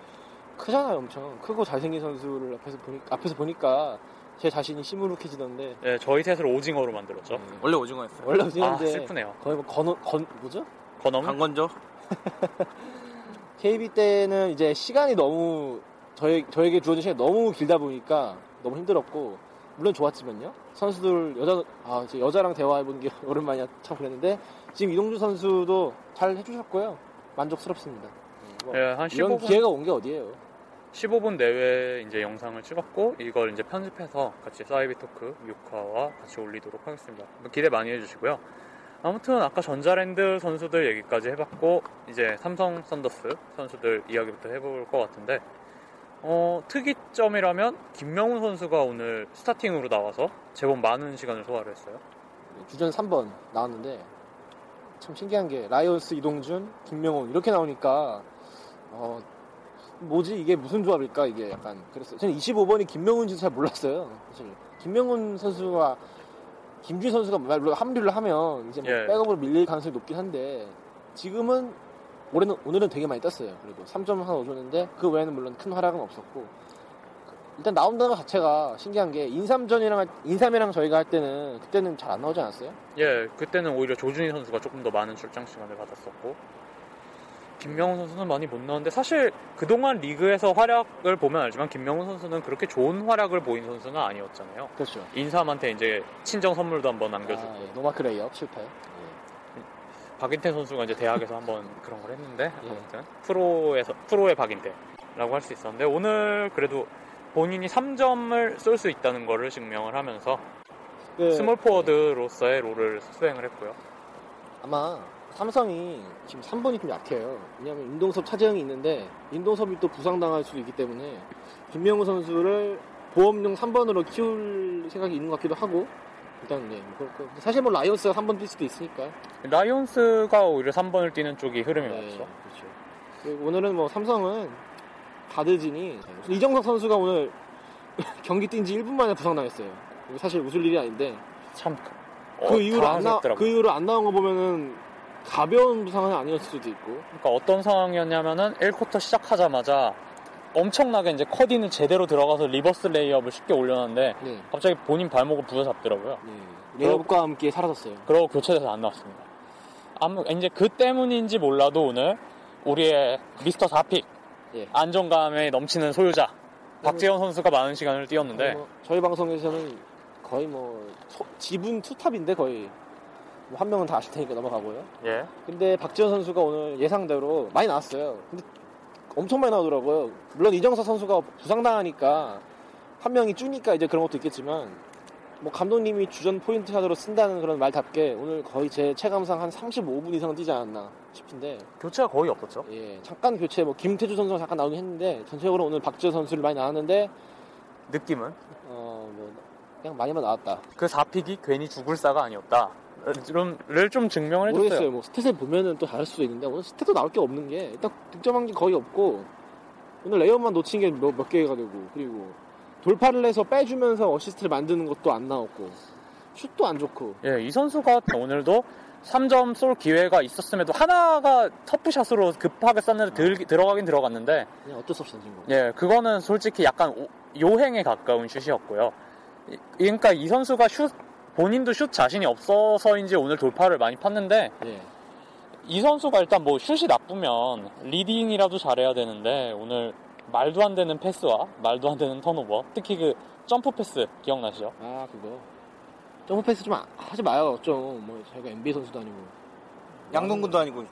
크잖아요 엄청 크고 잘생긴 선수를 앞에서 보니 앞에서 보니까 제 자신이 시무룩해지던데 예, 저희 셋을 오징어로 만들었죠. 원래 오징어였어요. 원래 아, 오징어인데 슬프네요. 거의 뭐 건어 건 뭐죠? 건엄? 강건조? KB 때는 이제 시간이 너무 저희 저에게 주어진 시간이 너무 길다 보니까 너무 힘들었고 물론 좋았지만요 선수들 여자 아 이제 여자랑 대화해본 게 오랜만이야 참 그랬는데 지금 이동주 선수도 잘 해주셨고요 만족스럽습니다. 뭐 예, 한 이런 15분, 기회가 온 게 어디예요? 15분 내외 이제 영상을 찍었고 이걸 이제 편집해서 같이 사이비 토크 6화와 같이 올리도록 하겠습니다. 기대 많이 해주시고요. 아무튼 아까 전자랜드 선수들 얘기까지 해봤고 이제 삼성 썬더스 선수들 이야기부터 해볼 것 같은데 어, 특이점이라면 김명훈 선수가 오늘 스타팅으로 나와서 제법 많은 시간을 소화를 했어요. 주전 3번 나왔는데 참 신기한 게 라이온스 이동준, 김명훈 이렇게 나오니까 어 뭐지 이게 무슨 조합일까 이게 약간 그랬어요. 저는 25번이 김명훈인지 잘 몰랐어요. 사실 김명훈 선수와 김준 선수가 물론 합류를 하면 이제 뭐 예. 백업으로 밀릴 가능성이 높긴 한데 지금은 올해는 오늘은 되게 많이 떴어요. 그리고 3점 하나 넣어줬는데 그 외에는 물론 큰 활약은 없었고 일단 나온다는 것 자체가 신기한 게 인삼전이랑 할- 인삼이랑 저희가 할 때는 그때는 잘 안 나오지 않았어요? 예, 그때는 오히려 조준희 선수가 조금 더 많은 출장 시간을 받았었고 김명훈 선수는 많이 못 나왔는데 사실 그동안 리그에서 활약을 보면 알지만 김명훈 선수는 그렇게 좋은 활약을 보인 선수는 아니었잖아요. 그렇죠. 인삼한테 이제 친정 선물도 한번 남겨주고 아, 예. 노마크 레이업 실패. 예. 박인태 선수가 이제 대학에서 한번 그런 걸 했는데 예. 아무튼 프로에서 프로의 박인태라고 할 수 있었는데 오늘 그래도 본인이 3점을 쏠 수 있다는 거를 증명을 하면서 그, small forward로서의 role을 수행을 했고요. 아마 삼성이 지금 3번이 좀 약해요. 왜냐하면 임동섭 차재영이 있는데 임동섭이 또 부상당할 수도 있기 때문에 김명우 선수를 보험용 3번으로 키울 생각이 있는 것 같기도 하고 일단 네, 뭐 그렇고. 사실 뭐 라이온스가 3번 뛸 수도 있으니까 라이온스가 오히려 3번을 뛰는 쪽이 흐름이 네, 맞죠. 그렇죠. 그리고 오늘은 뭐 삼성은 가드진이 이정석 선수가 오늘 경기 뛴 지 1분 만에 부상당했어요. 사실 웃을 일이 아닌데 참. 그 어, 이후로 다안 나. 그 이후로 안 나온 거 보면은 가벼운 부상은 아니었을 수도 있고 그러니까 어떤 상황이었냐면은 1쿼터 시작하자마자 엄청나게 이제 커디는 제대로 들어가서 reverse 레이업을 쉽게 올려놨는데 네, 갑자기 본인 발목을 부여잡더라고요. 네. 레이업과 함께 사라졌어요. 그러고 교체돼서 안 나왔습니다. 아무 이제 그 때문인지 몰라도 오늘 우리의 미스터 4 pick 예. 안정감에 넘치는 소유자 박재현 선수가 많은 시간을 뛰었는데 뭐 저희 방송에서는 거의 뭐 소- 지분 two top인데 거의 뭐 한 명은 다 아실 테니까 넘어가고요. 예. 근데 박재현 선수가 오늘 예상대로 많이 나왔어요. 근데 엄청 많이 나오더라고요. 물론 이정서 선수가 부상당하니까 한 명이 주니까 이제 그런 것도 있겠지만 뭐 감독님이 주전 포인트 카드로 쓴다는 그런 말답게 오늘 거의 제 체감상 한 35분 이상 뛰지 않았나 싶은데 교체가 거의 없었죠. 예 잠깐 교체 뭐 김태주 선수가 잠깐 나오긴 했는데 전체적으로 오늘 박지현 선수를 많이 나왔는데 느낌은 어 뭐 그냥 많이만 나왔다. 그 4픽이 괜히 죽을 사가 아니었다. 좀를 좀 증명을 해줬어요. 모르겠어요. 뭐 stat을 보면은 또 다를 수도 있는데 오늘 스탯도 나올 게 없는 게 일단 득점한 게 거의 없고 오늘 레이업만 놓친 게몇 개가 되고 그리고 돌파를 해서 빼주면서 어시스트를 만드는 것도 안 나왔고 슛도 안 좋고 예, 이 선수가 오늘도 3점 쏠 기회가 있었음에도 하나가 tough shot으로 급하게 쐈는데 들, 들어가긴 들어갔는데 그냥 어쩔 수 없이 던진 거. 예, 그거는 솔직히 약간 오- 요행에 가까운 슛이었고요. 이- 그러니까 이 선수가 슛 본인도 슛 자신이 없어서인지 오늘 돌파를 많이 팠는데 예. 이 선수가 일단 뭐 슛이 나쁘면 leading이라도 잘해야 되는데 오늘 말도 안 되는 패스와 말도 안 되는 턴오버 특히 그 점프 패스 기억나시죠? 아 그거 점프 패스 좀 아- 하지 마요 좀뭐 저희가 NBA 선수도 아니고 양동근도 아니고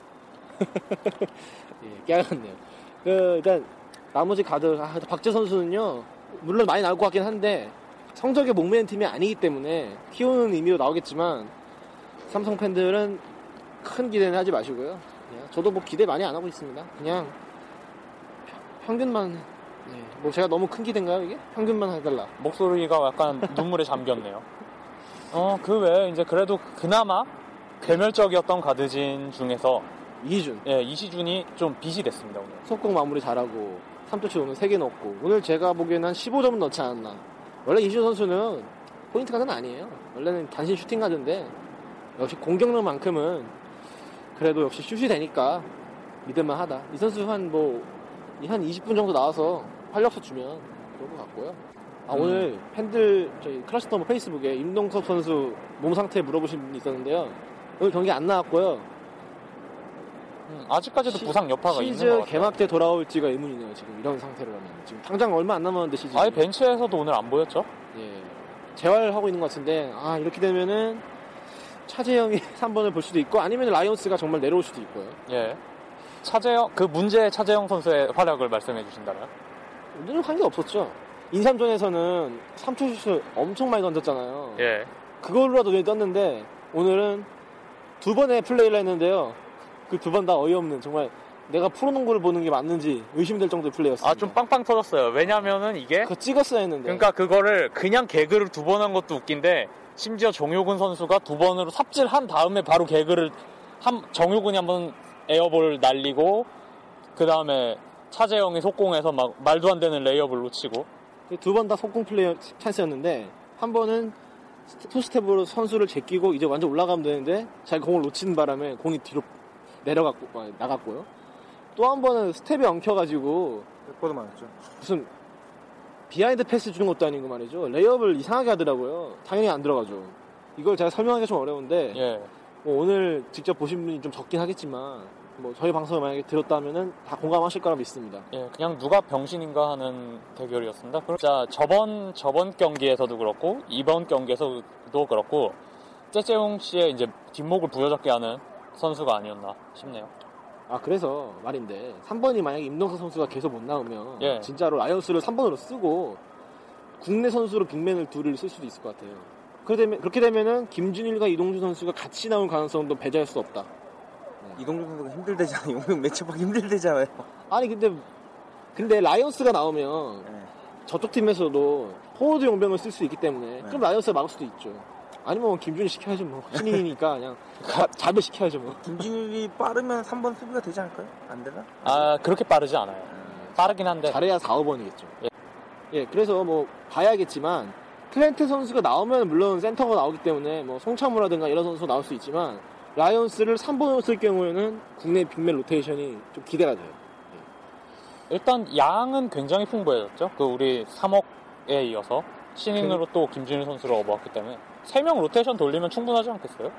예, 깨알같네요. 그, 일단, 나머지 가드, 아, 박재 선수는요, 물론 많이 나올 것 같긴 한데, 성적에 목매는 팀이 아니기 때문에, 키우는 의미로 나오겠지만, 삼성 팬들은 큰 기대는 하지 마시고요. 그냥 저도 뭐 기대 많이 안 하고 있습니다. 그냥, 평- 평균만, 네, 뭐 제가 너무 큰 기대인가요, 이게? 평균만 해달라. 목소리가 약간 눈물에 잠겼네요. 어, 그 외에 이제 그래도 그나마 괴멸적이었던 가드진 중에서 이희준. 예, 이시준이 좀 빛이 됐습니다, 오늘. 속공 마무리 잘하고 3점슛 오늘 3개 넣었고 오늘 제가 보기에는 한 15점은 넣지 않았나 원래 이시준 선수는 포인트 가드는 아니에요. 원래는 단신 슈팅 가드인데 역시 공격력만큼은 그래도 역시 슛이 되니까 믿을만 하다. 이 선수 한 뭐 한 20분 정도 나와서 활력소 주면 좋을 것 같고요. 아 음. 오늘 팬들 저희 뭐 페이스북에 임동섭 선수 몸 상태 물어보신 분이 있었는데요. 오늘 경기 안 나왔고요 음, 아직까지도 부상 여파가 있는 것 시즌 같아요. 개막 때 돌아올지가 의문이네요. 지금 이런 상태로라면 지금 당장 얼마 안 남았는데 시즌. 아예 벤치에서도 오늘 안 보였죠? 예. 재활하고 있는 것 같은데 아 이렇게 되면은 차재영이 3번을 볼 수도 있고 아니면 라이온스가 정말 내려올 수도 있고요. 예. 차재영, 그 문제의 차재영 선수의 활약을 말씀해 주신다면? 오늘은 한 게 없었죠. 인삼전에서는 3초 슛을 엄청 많이 던졌잖아요. 예. 그걸로라도 눈에 떴는데 오늘은 두 번의 플레이를 했는데요. 그 두 번 다 어이없는 정말 내가 프로농구를 보는 게 맞는지 의심될 정도의 플레이였어요. 아, 좀 빵빵 터졌어요. 왜냐면은 이게. 그거 찍었어야 했는데. 그러니까 그거를 그냥 개그를 두 번 한 것도 웃긴데, 심지어 정효근 선수가 두 번으로 삽질한 다음에 바로 개그를, 한, 정효근이 한번 air ball 날리고, 그 다음에 차재영이 속공해서 막 말도 안 되는 레이업을 놓치고, 두 번 다 속공 플레이 찬스였는데 한 번은 투스텝으로 선수를 제끼고 이제 완전 올라가면 되는데 자기 공을 놓치는 바람에 공이 뒤로 내려갔고 아, 나갔고요. 또 한 번은 스텝이 엉켜가지고 백보드 맞았죠. 무슨 behind 패스 주는 것도 아니고 말이죠. 레이업을 이상하게 하더라고요. 당연히 안 들어가죠. 이걸 제가 설명하기가 좀 어려운데 예. 뭐 오늘 직접 보신 분이 좀 적긴 하겠지만 뭐 저희 방송을 만약에 들었다면은 다 공감하실 거라 믿습니다. 예, 그냥 누가 병신인가 하는 대결이었습니다. 그럼 자, 저번, 저번 경기에서도 그렇고, 이번 경기에서도 그렇고, 째째용 씨의 이제 뒷목을 부여잡게 하는 선수가 아니었나 싶네요. 아 그래서 말인데 3번이 만약에 임동석 선수가 계속 못 나오면 예. 진짜로 라이언스를 3번으로 쓰고 국내 선수로 빅맨을 둘을 쓸 수도 있을 것 같아요. 그렇게, 되면, 그렇게 되면은 김준일과 이동준 선수가 같이 나올 가능성도 배제할 수 없다. 이동준 선수가 힘들대잖아요. 용병 matchup하기 힘들대잖아요. 아니 근데 근데 라이언스가 나오면 네. 저쪽 팀에서도 포워드 용병을 쓸 수 있기 때문에 네. 그럼 라이언스가 막을 수도 있죠. 아니면 뭐 김준일 시켜야죠 뭐 신인이니까 그냥 가- 자배 시켜야죠 뭐. 김준일이 빠르면 3번 수비가 되지 않을까요? 안 되나? 아, 그렇게 빠르지 않아요. 빠르긴 한데. 잘해야 4, 5번이겠죠. 예, 그래서 뭐 봐야겠지만 클랜턴 선수가 나오면 물론 센터가 나오기 때문에 뭐 송창무라든가 이런 선수 나올 수 있지만 라이온스를 3번으로 쓸 경우에는 국내 빅맨 로테이션이 좀 기대가 돼요. 일단 양은 굉장히 풍부해졌죠. 그 우리 3억에 이어서 신인으로 또 김준일 선수를 업어왔기 때문에 3명 로테이션 돌리면 충분하지 않겠어요?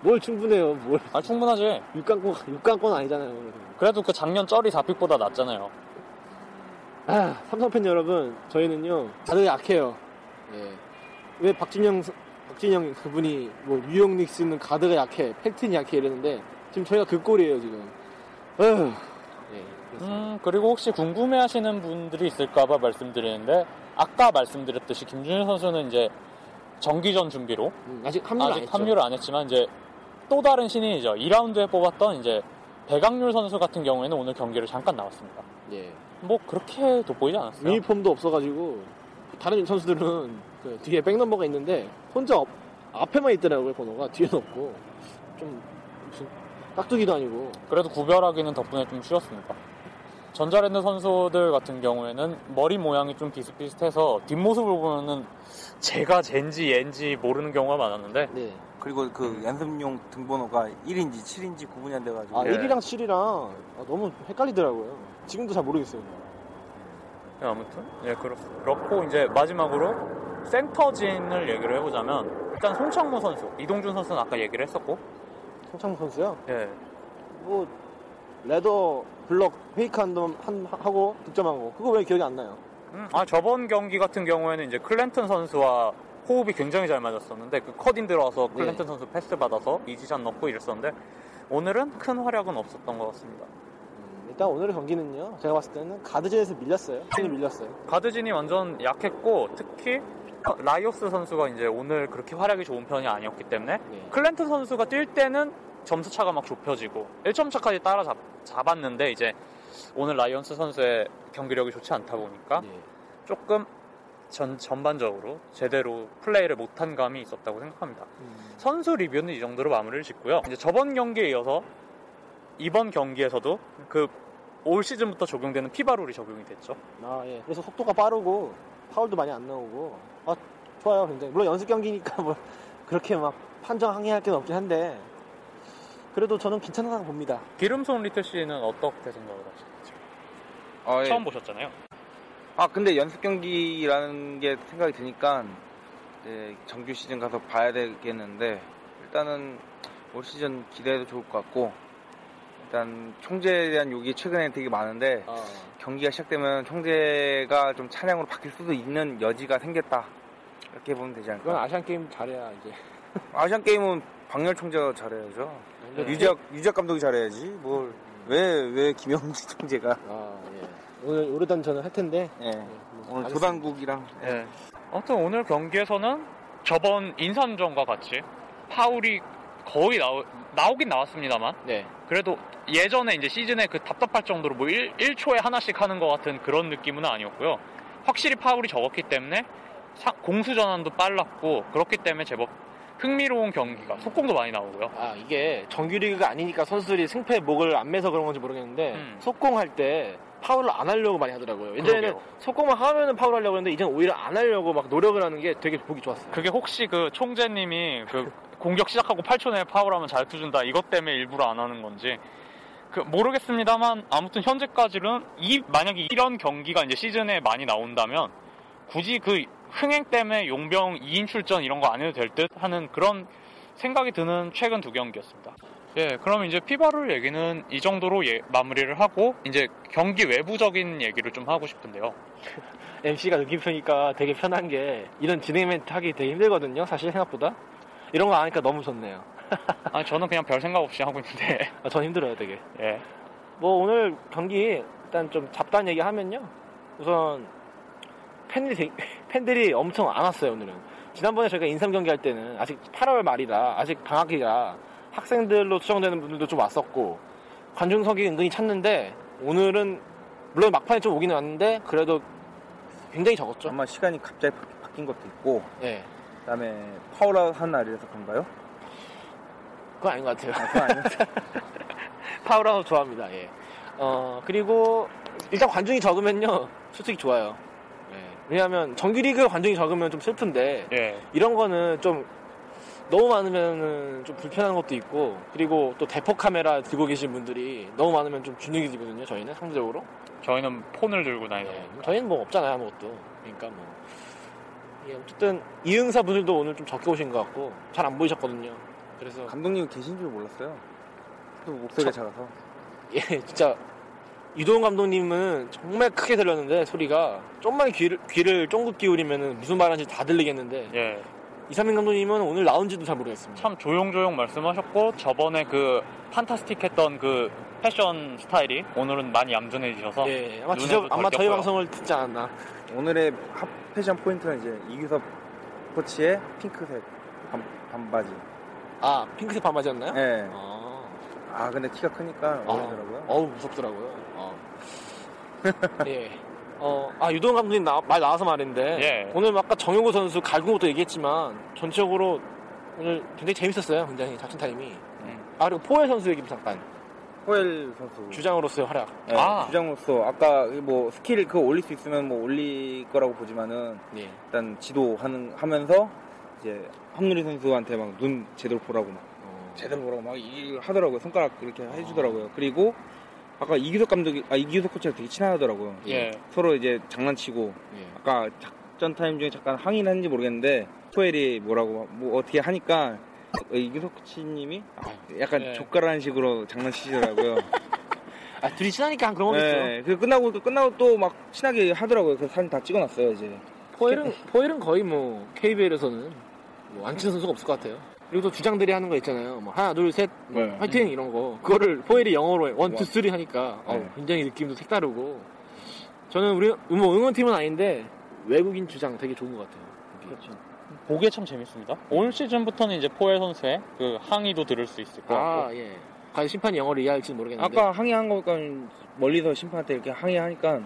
뭘 충분해요, 뭘. 아, 충분하지. 육강권, 육강권 아니잖아요. 그래도 그 작년 쩌리 4픽보다 낫잖아요. 아, 삼성팬 여러분, 저희는요, 다들 약해요. 예. 왜 박진영, 선- 박진영 그분이 뭐, 뉴욕 닉스는 가드가 약해, 팩트는 약해 이러는데, 지금 저희가 그 꼴이에요, 지금. 어휴. 예. 음, 그리고 혹시 궁금해 하시는 분들이 있을까봐 말씀드리는데, 아까 말씀드렸듯이 김준일 선수는 이제 정기전 준비로 음, 아직 합류를 안 아직 했죠. 합류를 안 했지만 이제 또 다른 신인이죠. 2라운드에 뽑았던 이제 배강률 선수 같은 경우에는 오늘 경기를 잠깐 나왔습니다. 예. 뭐 그렇게 돋보이지 않았어요. 유니폼도 없어가지고 다른 선수들은 그 뒤에 백넘버가 있는데 혼자 없- 앞에만 있더라고요 번호가 뒤에는 없고 좀 무슨 깍두기도 아니고 그래도 구별하기는 덕분에 좀 쉬웠습니다. 전자랜드 선수들 같은 경우에는 머리 모양이 좀 비슷비슷해서 뒷모습을 보면은 제가 젠지 옌지 모르는 경우가 많았는데. 네. 그리고 그 연습용 등번호가 1인지 7인지 구분이 안 돼가지고. 아 예. 1이랑 7이랑 아, 너무 헷갈리더라고요. 지금도 잘 모르겠어요 네, 아무튼. 예 그렇, 그렇고 이제 마지막으로 센터진을 얘기를 해보자면 일단 송창무 선수 이동준 선수는 아까 얘기를 했었고. 송창무 선수요? 예. 뭐 레더 block fake 한점 한, 하고 득점한 거 그거 왜 기억이 안 나요 음, 아 저번 경기 같은 경우에는 이제 클랜턴 선수와 호흡이 굉장히 잘 맞았었는데 그 cut-in 들어와서 네. 클랜턴 선수 패스 받아서 easy shot 넣고 이랬었는데 오늘은 큰 활약은 없었던 것 같습니다. 음, 일단 오늘의 경기는요 제가 봤을 때는 가드진에서 밀렸어요 팀이 밀렸어요 가드진이 완전 약했고 특히 라이언스 선수가 이제 오늘 그렇게 활약이 좋은 편이 아니었기 때문에 네. 클랜턴 선수가 뛸 때는 점수 차가 막 좁혀지고 1점 차까지 따라잡 잡았는데 이제 오늘 라이언스 선수의 경기력이 좋지 않다 보니까 네. 조금 전 전반적으로 제대로 플레이를 못한 감이 있었다고 생각합니다. 음, 선수 리뷰는 이 정도로 마무리를 짓고요. 이제 저번 경기에 이어서 이번 경기에서도 그 올 시즌부터 적용되는 피바룰이 적용이 됐죠. 아, 예. 그래서 속도가 빠르고 파울도 많이 안 나오고 아 좋아요 굉장히 물론 연습 경기니까 뭐 그렇게 막 판정 항의할 게 없긴 한데 그래도 저는 괜찮다고 봅니다. 기름손 리틀 씨는 어떻게 생각을 하시는지. 아, 예. 처음 보셨잖아요. 아 근데 연습 경기라는 게 생각이 드니까 이제 정규 시즌 가서 봐야 되겠는데 일단은 올 시즌 기대해도 좋을 것 같고 일단 총재에 대한 욕이 최근에 되게 많은데 아, 경기가 시작되면 총재가 좀 찬양으로 바뀔 수도 있는 여지가 생겼다. 이렇게 보면 되지 그건 않을까? 아시안 게임 잘해야 이제. 아시안 게임은 박열 총재가 잘해야죠 네. 유작 유작 감독이 잘해야지 뭘 왜왜 김영지 총재가 아, 예. 오늘 오래단 저는 할 텐데 예. 뭐 오늘 알겠습니다. 도당국이랑 예. 아무튼 오늘 경기에서는 저번 인삼전과 같이 파울이 거의 나오, 나오긴 나왔습니다만 네. 그래도 예전에 이제 시즌에 그 답답할 정도로 뭐 1, 1초에 하나씩 하는 것 같은 그런 느낌은 아니었고요. 확실히 파울이 적었기 때문에 사- 공수 전환도 빨랐고 그렇기 때문에 제법 흥미로운 경기가 속공도 많이 나오고요. 아 이게 정규리그가 아니니까 선수들이 승패 목을 안 매서 그런 건지 모르겠는데 음. 속공할 때 파울을 안 하려고 많이 하더라고요 예전에는 그러게요. 속공만 하면은 파울 하려고 했는데 이제는 오히려 안 하려고 막 노력을 하는 게 되게 보기 좋았어요 그게 혹시 그 총재님이 그 공격 시작하고 8초 내에 파울하면 자유투 준다 이것 때문에 일부러 안 하는 건지 그 모르겠습니다만 아무튼 현재까지는 이 만약에 이런 경기가 이제 시즌에 많이 나온다면 굳이 그 흥행 때문에 용병 2인 출전 이런 거 안 해도 될 듯 하는 그런 생각이 드는 최근 두 경기였습니다. 예, 그럼 이제 피바룰 얘기는 이 정도로 예- 마무리를 하고 이제 경기 외부적인 얘기를 좀 하고 싶은데요. MC가 느낌표니까 되게 편한 게 이런 진행 멘트 하기 되게 힘들거든요 사실 생각보다 이런 거 아니까 너무 좋네요 아 저는 그냥 별 생각 없이 하고 있는데 아, 전 힘들어요 되게 예. 뭐 오늘 경기 일단 좀 잡다한 얘기 하면요 우선 팬들이 되게- 팬들이 엄청 안 왔어요 오늘은 지난번에 저희가 인삼 경기 할 때는 아직 8월 말이라 아직 방학기가 학생들로 추정되는 분들도 좀 왔었고 관중석이 은근히 찼는데 오늘은 물론 막판에 좀 오긴 왔는데 그래도 굉장히 적었죠 아마 시간이 갑자기 바- 바뀐 것도 있고 예 그 다음에 파울아웃 한 날이라서 그런가요? 그건 아닌 것 같아요 아, 그건 아니에요. 파울아웃 좋아합니다. 예. 어 그리고 일단 관중이 적으면요 솔직히 좋아요. 예. 왜냐하면 정규리그 관중이 적으면 좀 슬픈데 예. 이런 거는 좀 너무 많으면은 좀 불편한 것도 있고 그리고 또 대포 카메라 들고 계신 분들이 너무 많으면 좀 주눅이지거든요. 저희는 상대적으로. 저희는 폰을 들고 다니는 예. 저희는 뭐 없잖아요 아무것도. 그러니까 뭐 예, 어쨌든 이응사 분들도 오늘 좀 적게 오신 것 같고 잘 안 보이셨거든요. 그래서 감독님 계신 줄 몰랐어요. 또 목소리가 작아서. 예, 진짜 이동훈 감독님은 정말 크게 들렸는데 소리가 좀만 귀를 귀를 쫑긋 기울이면 무슨 말하는지 다 들리겠는데 예. 이삼민 감독님은 오늘 나온지도 잘 모르겠습니다. 참 조용조용 말씀하셨고 저번에 그 판타스틱 했던 그 패션 스타일이 오늘은 많이 얌전해지셔서 예, 아마 눈에도 지저, 덜 아마 저희. 방송을 듣지 않았나. 오늘의 핫 패션 포인트는 이제 이규섭 코치의 핑크색 반, 반바지. 아 핑크색 반바지였나요? 예. 아, 아 근데 키가 크니까 어울리더라고요. 어우 무섭더라고요. 어. 예. 어, 아 유도훈 감독님 나- 말 나와서 말인데 예. 오늘 아까 정용호 선수 갈군 것도 얘기했지만 전체적으로 오늘 굉장히 재밌었어요. 굉장히 작전 타임이. 아 그리고 포웰 선수 얘기 좀 잠깐. 포웰 선수 주장으로서의 활약. 네, 주장으로서 아까 뭐 스킬 그거 올릴 수 있으면 뭐 올릴 거라고 보지만은 네. 일단 지도하는 하면서 이제 함누리 선수한테 막 눈 제대로 보라고 막 제대로 보라고 막 이- 하더라고요 손가락 이렇게 해주더라고요 그리고 아까 이규석 감독이 아 이규석 코치랑 되게 친하더라고요 예. 서로 이제 장난치고 예. 아까 작전 타임 중에 잠깐 항의를 했는지 모르겠는데 포엘이 뭐라고 뭐 어떻게 하니까 어, 이규석 코치님이 약간 예. 족가라는 식으로 장난치시더라고요. 아 둘이 친하니까 그런 거 네, 있죠. 그 끝나고 끝나고 또 막 친하게 하더라고요. 그래서 사진 다 찍어놨어요 이제. 포웰은 포웰은 거의 뭐 KBL에서는 뭐 안 친한 선수가 없을 것 같아요. 그리고 또 주장들이 하는 거 있잖아요. 뭐 하나 둘 셋 뭐 네. 화이팅 이런 거 그거를 포웰이 영어로 one 와. two three 하니까 어, 네. 굉장히 느낌도 색다르고 저는 우리 뭐 응원팀은 아닌데 외국인 주장 되게 좋은 것 같아요. 그렇죠. 보기에 참 재밌습니다. 올 시즌부터는 이제 포웰 선수의 그 항의도 들을 수 있을 것 같고. 아 예. 과연 심판이 영어를 이해할지는 모르겠는데. 아까 항의한 거니까 멀리서 심판한테 이렇게 항의하니까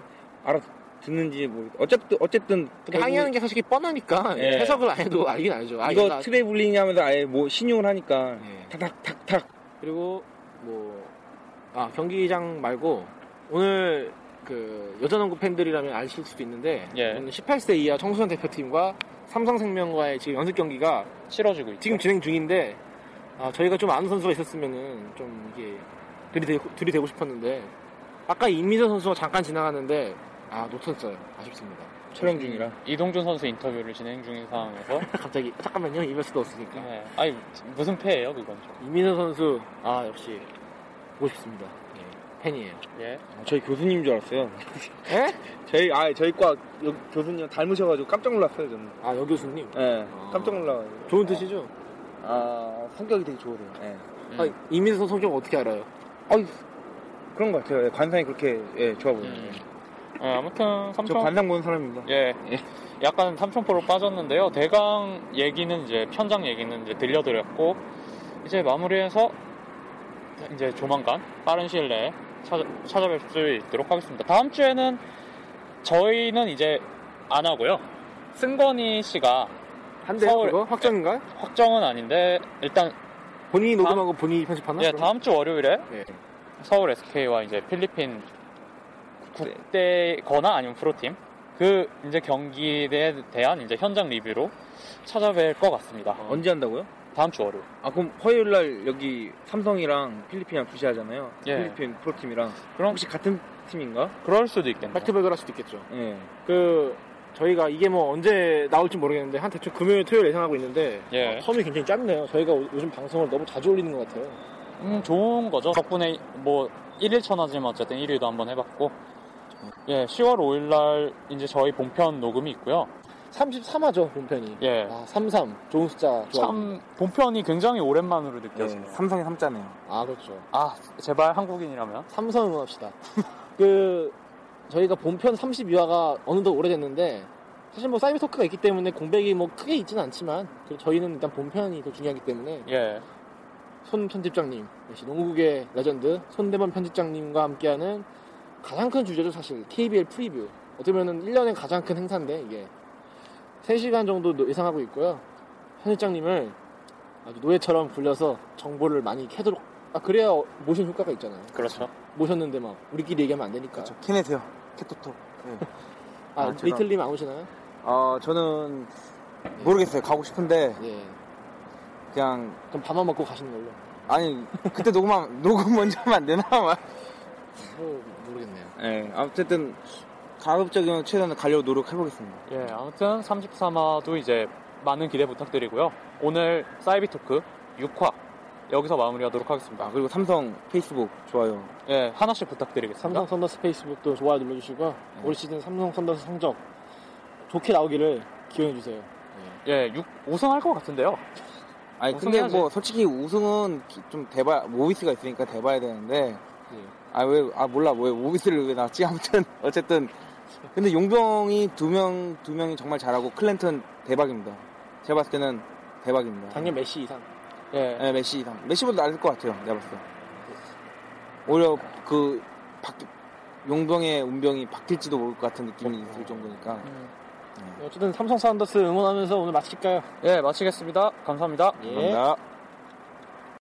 알아 듣는지 모르겠. 어쨌든 어쨌든 근데 항의하는 게 사실 뻔하니까 예. 해석을 안 해도 알긴 알죠. 아, 이거 얘가- 트래블링 하면서 아예 뭐 신용을 하니까 예. 탁탁탁탁 그리고 뭐 아, 경기장 말고 오늘 그 여자농구 팬들이라면 아실 수도 있는데 예. 오늘 18세 이하 청소년 대표팀과 삼성생명과의 지금 연습 경기가 치러지고 있죠. 지금 진행 중인데 아, 저희가 좀 아는 선수가 있었으면은 좀 이게 들이대고, 들이대고 싶었는데 아까 임미선 선수가 잠깐 지나갔는데 아 놓쳤어요 아쉽습니다 촬영 중이라. 이동준 선수 인터뷰를 진행 중인 상황에서 갑자기 잠깐만요 이별수도 없으니까 네. 아니 무슨 패예요 그건 좀. 임미선 선수 아 역시 보고 싶습니다 예, 팬이에요 예. 저희 교수님인 줄 알았어요. 에? 저희 아 저희 과 여- 교수님 닮으셔가지고 깜짝 놀랐어요 저는. 아 여 교수님 예, 아. 깜짝 놀라. 좋은 뜻이죠? 아 성격이 되게 좋으세요. 예. 음. 아, 이민선 성격 어떻게 알아요? 아이 그런 것 같아요. 예, 관상이 그렇게 예, 좋아 보여요. 음. 예, 아무튼 저 삼성 관상 보는 사람입니다. 예. 약간 삼천포로 빠졌는데요. 대강 얘기는 이제 편장 얘기는 이제 들려드렸고 이제 마무리해서 이제 조만간 빠른 시일 내에 찾아, 찾아뵐 수 있도록 하겠습니다. 다음 주에는 저희는 이제 안 하고요. 승건이 씨가 한대요 서울- 그거? 확정인가요? 확정은 아닌데 일단 본인이 녹음하고 본인이 편집하나? 예, 그럼? 다음 주 월요일에 예. 서울 SK와 이제 필리핀 국대거나 아니면 프로팀 그 이제 경기에 대한 이제 현장 리뷰로 찾아뵐 것 같습니다. 언제 한다고요? 다음 주 월요일. 아 그럼 화요일 날 여기 삼성이랑 필리핀이랑 부시하잖아요. 예. 필리핀 프로팀이랑. 그럼 혹시 같은 팀인가? 그럴 수도 있겠네요. 팩트백을 할 수도 있겠죠 예. 그 저희가 이게 뭐 언제 나올지 모르겠는데 한 대충 금요일 토요일 예상하고 있는데 예. 어, 텀이 굉장히 짧네요 저희가 오- 요즘 방송을 너무 자주 올리는 것 같아요 음, 좋은 거죠. 덕분에 뭐 1일 천 하지만 어쨌든 1일도 한번 해봤고 예, 10월 5일 날 이제 저희 본편 녹음이 있고요. 33화죠 본편이 예. 아, 33 좋은 숫자 좋아 참 본편이 굉장히 오랜만으로 예. 느껴지네요. 삼성이 삼자네요. 아 그렇죠 아, 제발 한국인이라면. 삼성 응원합시다. 그 저희가 본편 32화가 어느덧 오래됐는데 사실 뭐 사이비 토크가 있기 때문에 공백이 뭐 크게 있지는 않지만 저희는 일단 본편이 더 중요하기 때문에 예. 손 편집장님 역시 농구계 레전드 손대범 편집장님과 함께하는 가장 큰 주제죠 사실 KBL preview 어떻게 보면 1년의 가장 큰 행사인데 이게 3시간 정도 노- 예상하고 있고요 편집장님을 아주 노예처럼 불려서 정보를 많이 캐도록 아 그래야 어- 모션 효과가 있잖아요 그렇죠. 모셨는데 막 우리끼리 얘기하면 안 되니까. 캐내세요. 캐토토. 아, 아, 제가- 리틀님 안 오시나요? 아 저는 모르겠어요. 가고 싶은데 예. 그냥 그럼 밥만 먹고 가시는 걸로. 아니 그때 녹음 녹음 먼저 하면 안 되나? 막. 뭐. 예. 어쨌든 가급적이면 최대한 가려고 노력해보겠습니다. 예, 아무튼 33화도 이제 많은 기대 부탁드리고요. 오늘 사이비 토크 6화 여기서 마무리하도록 하겠습니다. 아 그리고 삼성 페이스북 좋아요. 예, 하나씩 부탁드리겠습니다. 삼성 썬더스 페이스북도 좋아요 눌러주시고 올 시즌 삼성 썬더스 성적 좋게 나오기를 기원해 주세요. 예, 6 우승할 것 같은데요. 아니 근데 우승해야지. 뭐 솔직히 우승은 기- 좀 대봐 모비스가 있으니까 대봐야 되는데 예. 아 왜 아 몰라 왜 모비스를 왜 나왔지 아무튼 어쨌든 근데 용병이 두 명 두 명이 정말 잘하고 클랜턴 대박입니다. 제가 봤을 때는 대박입니다. 작년 메시 이상. 예, 네, 메시 이상 메시보다 나을 것 같아요. 내가 봤을 때 오히려 그 바, 용병의 운병이 바뀔지도 모를 것 같은 느낌이 있을 정도니까 음, 어쨌든 삼성 사운더스 응원하면서 오늘 마칠까요? 예, 마치겠습니다. 감사합니다. 예.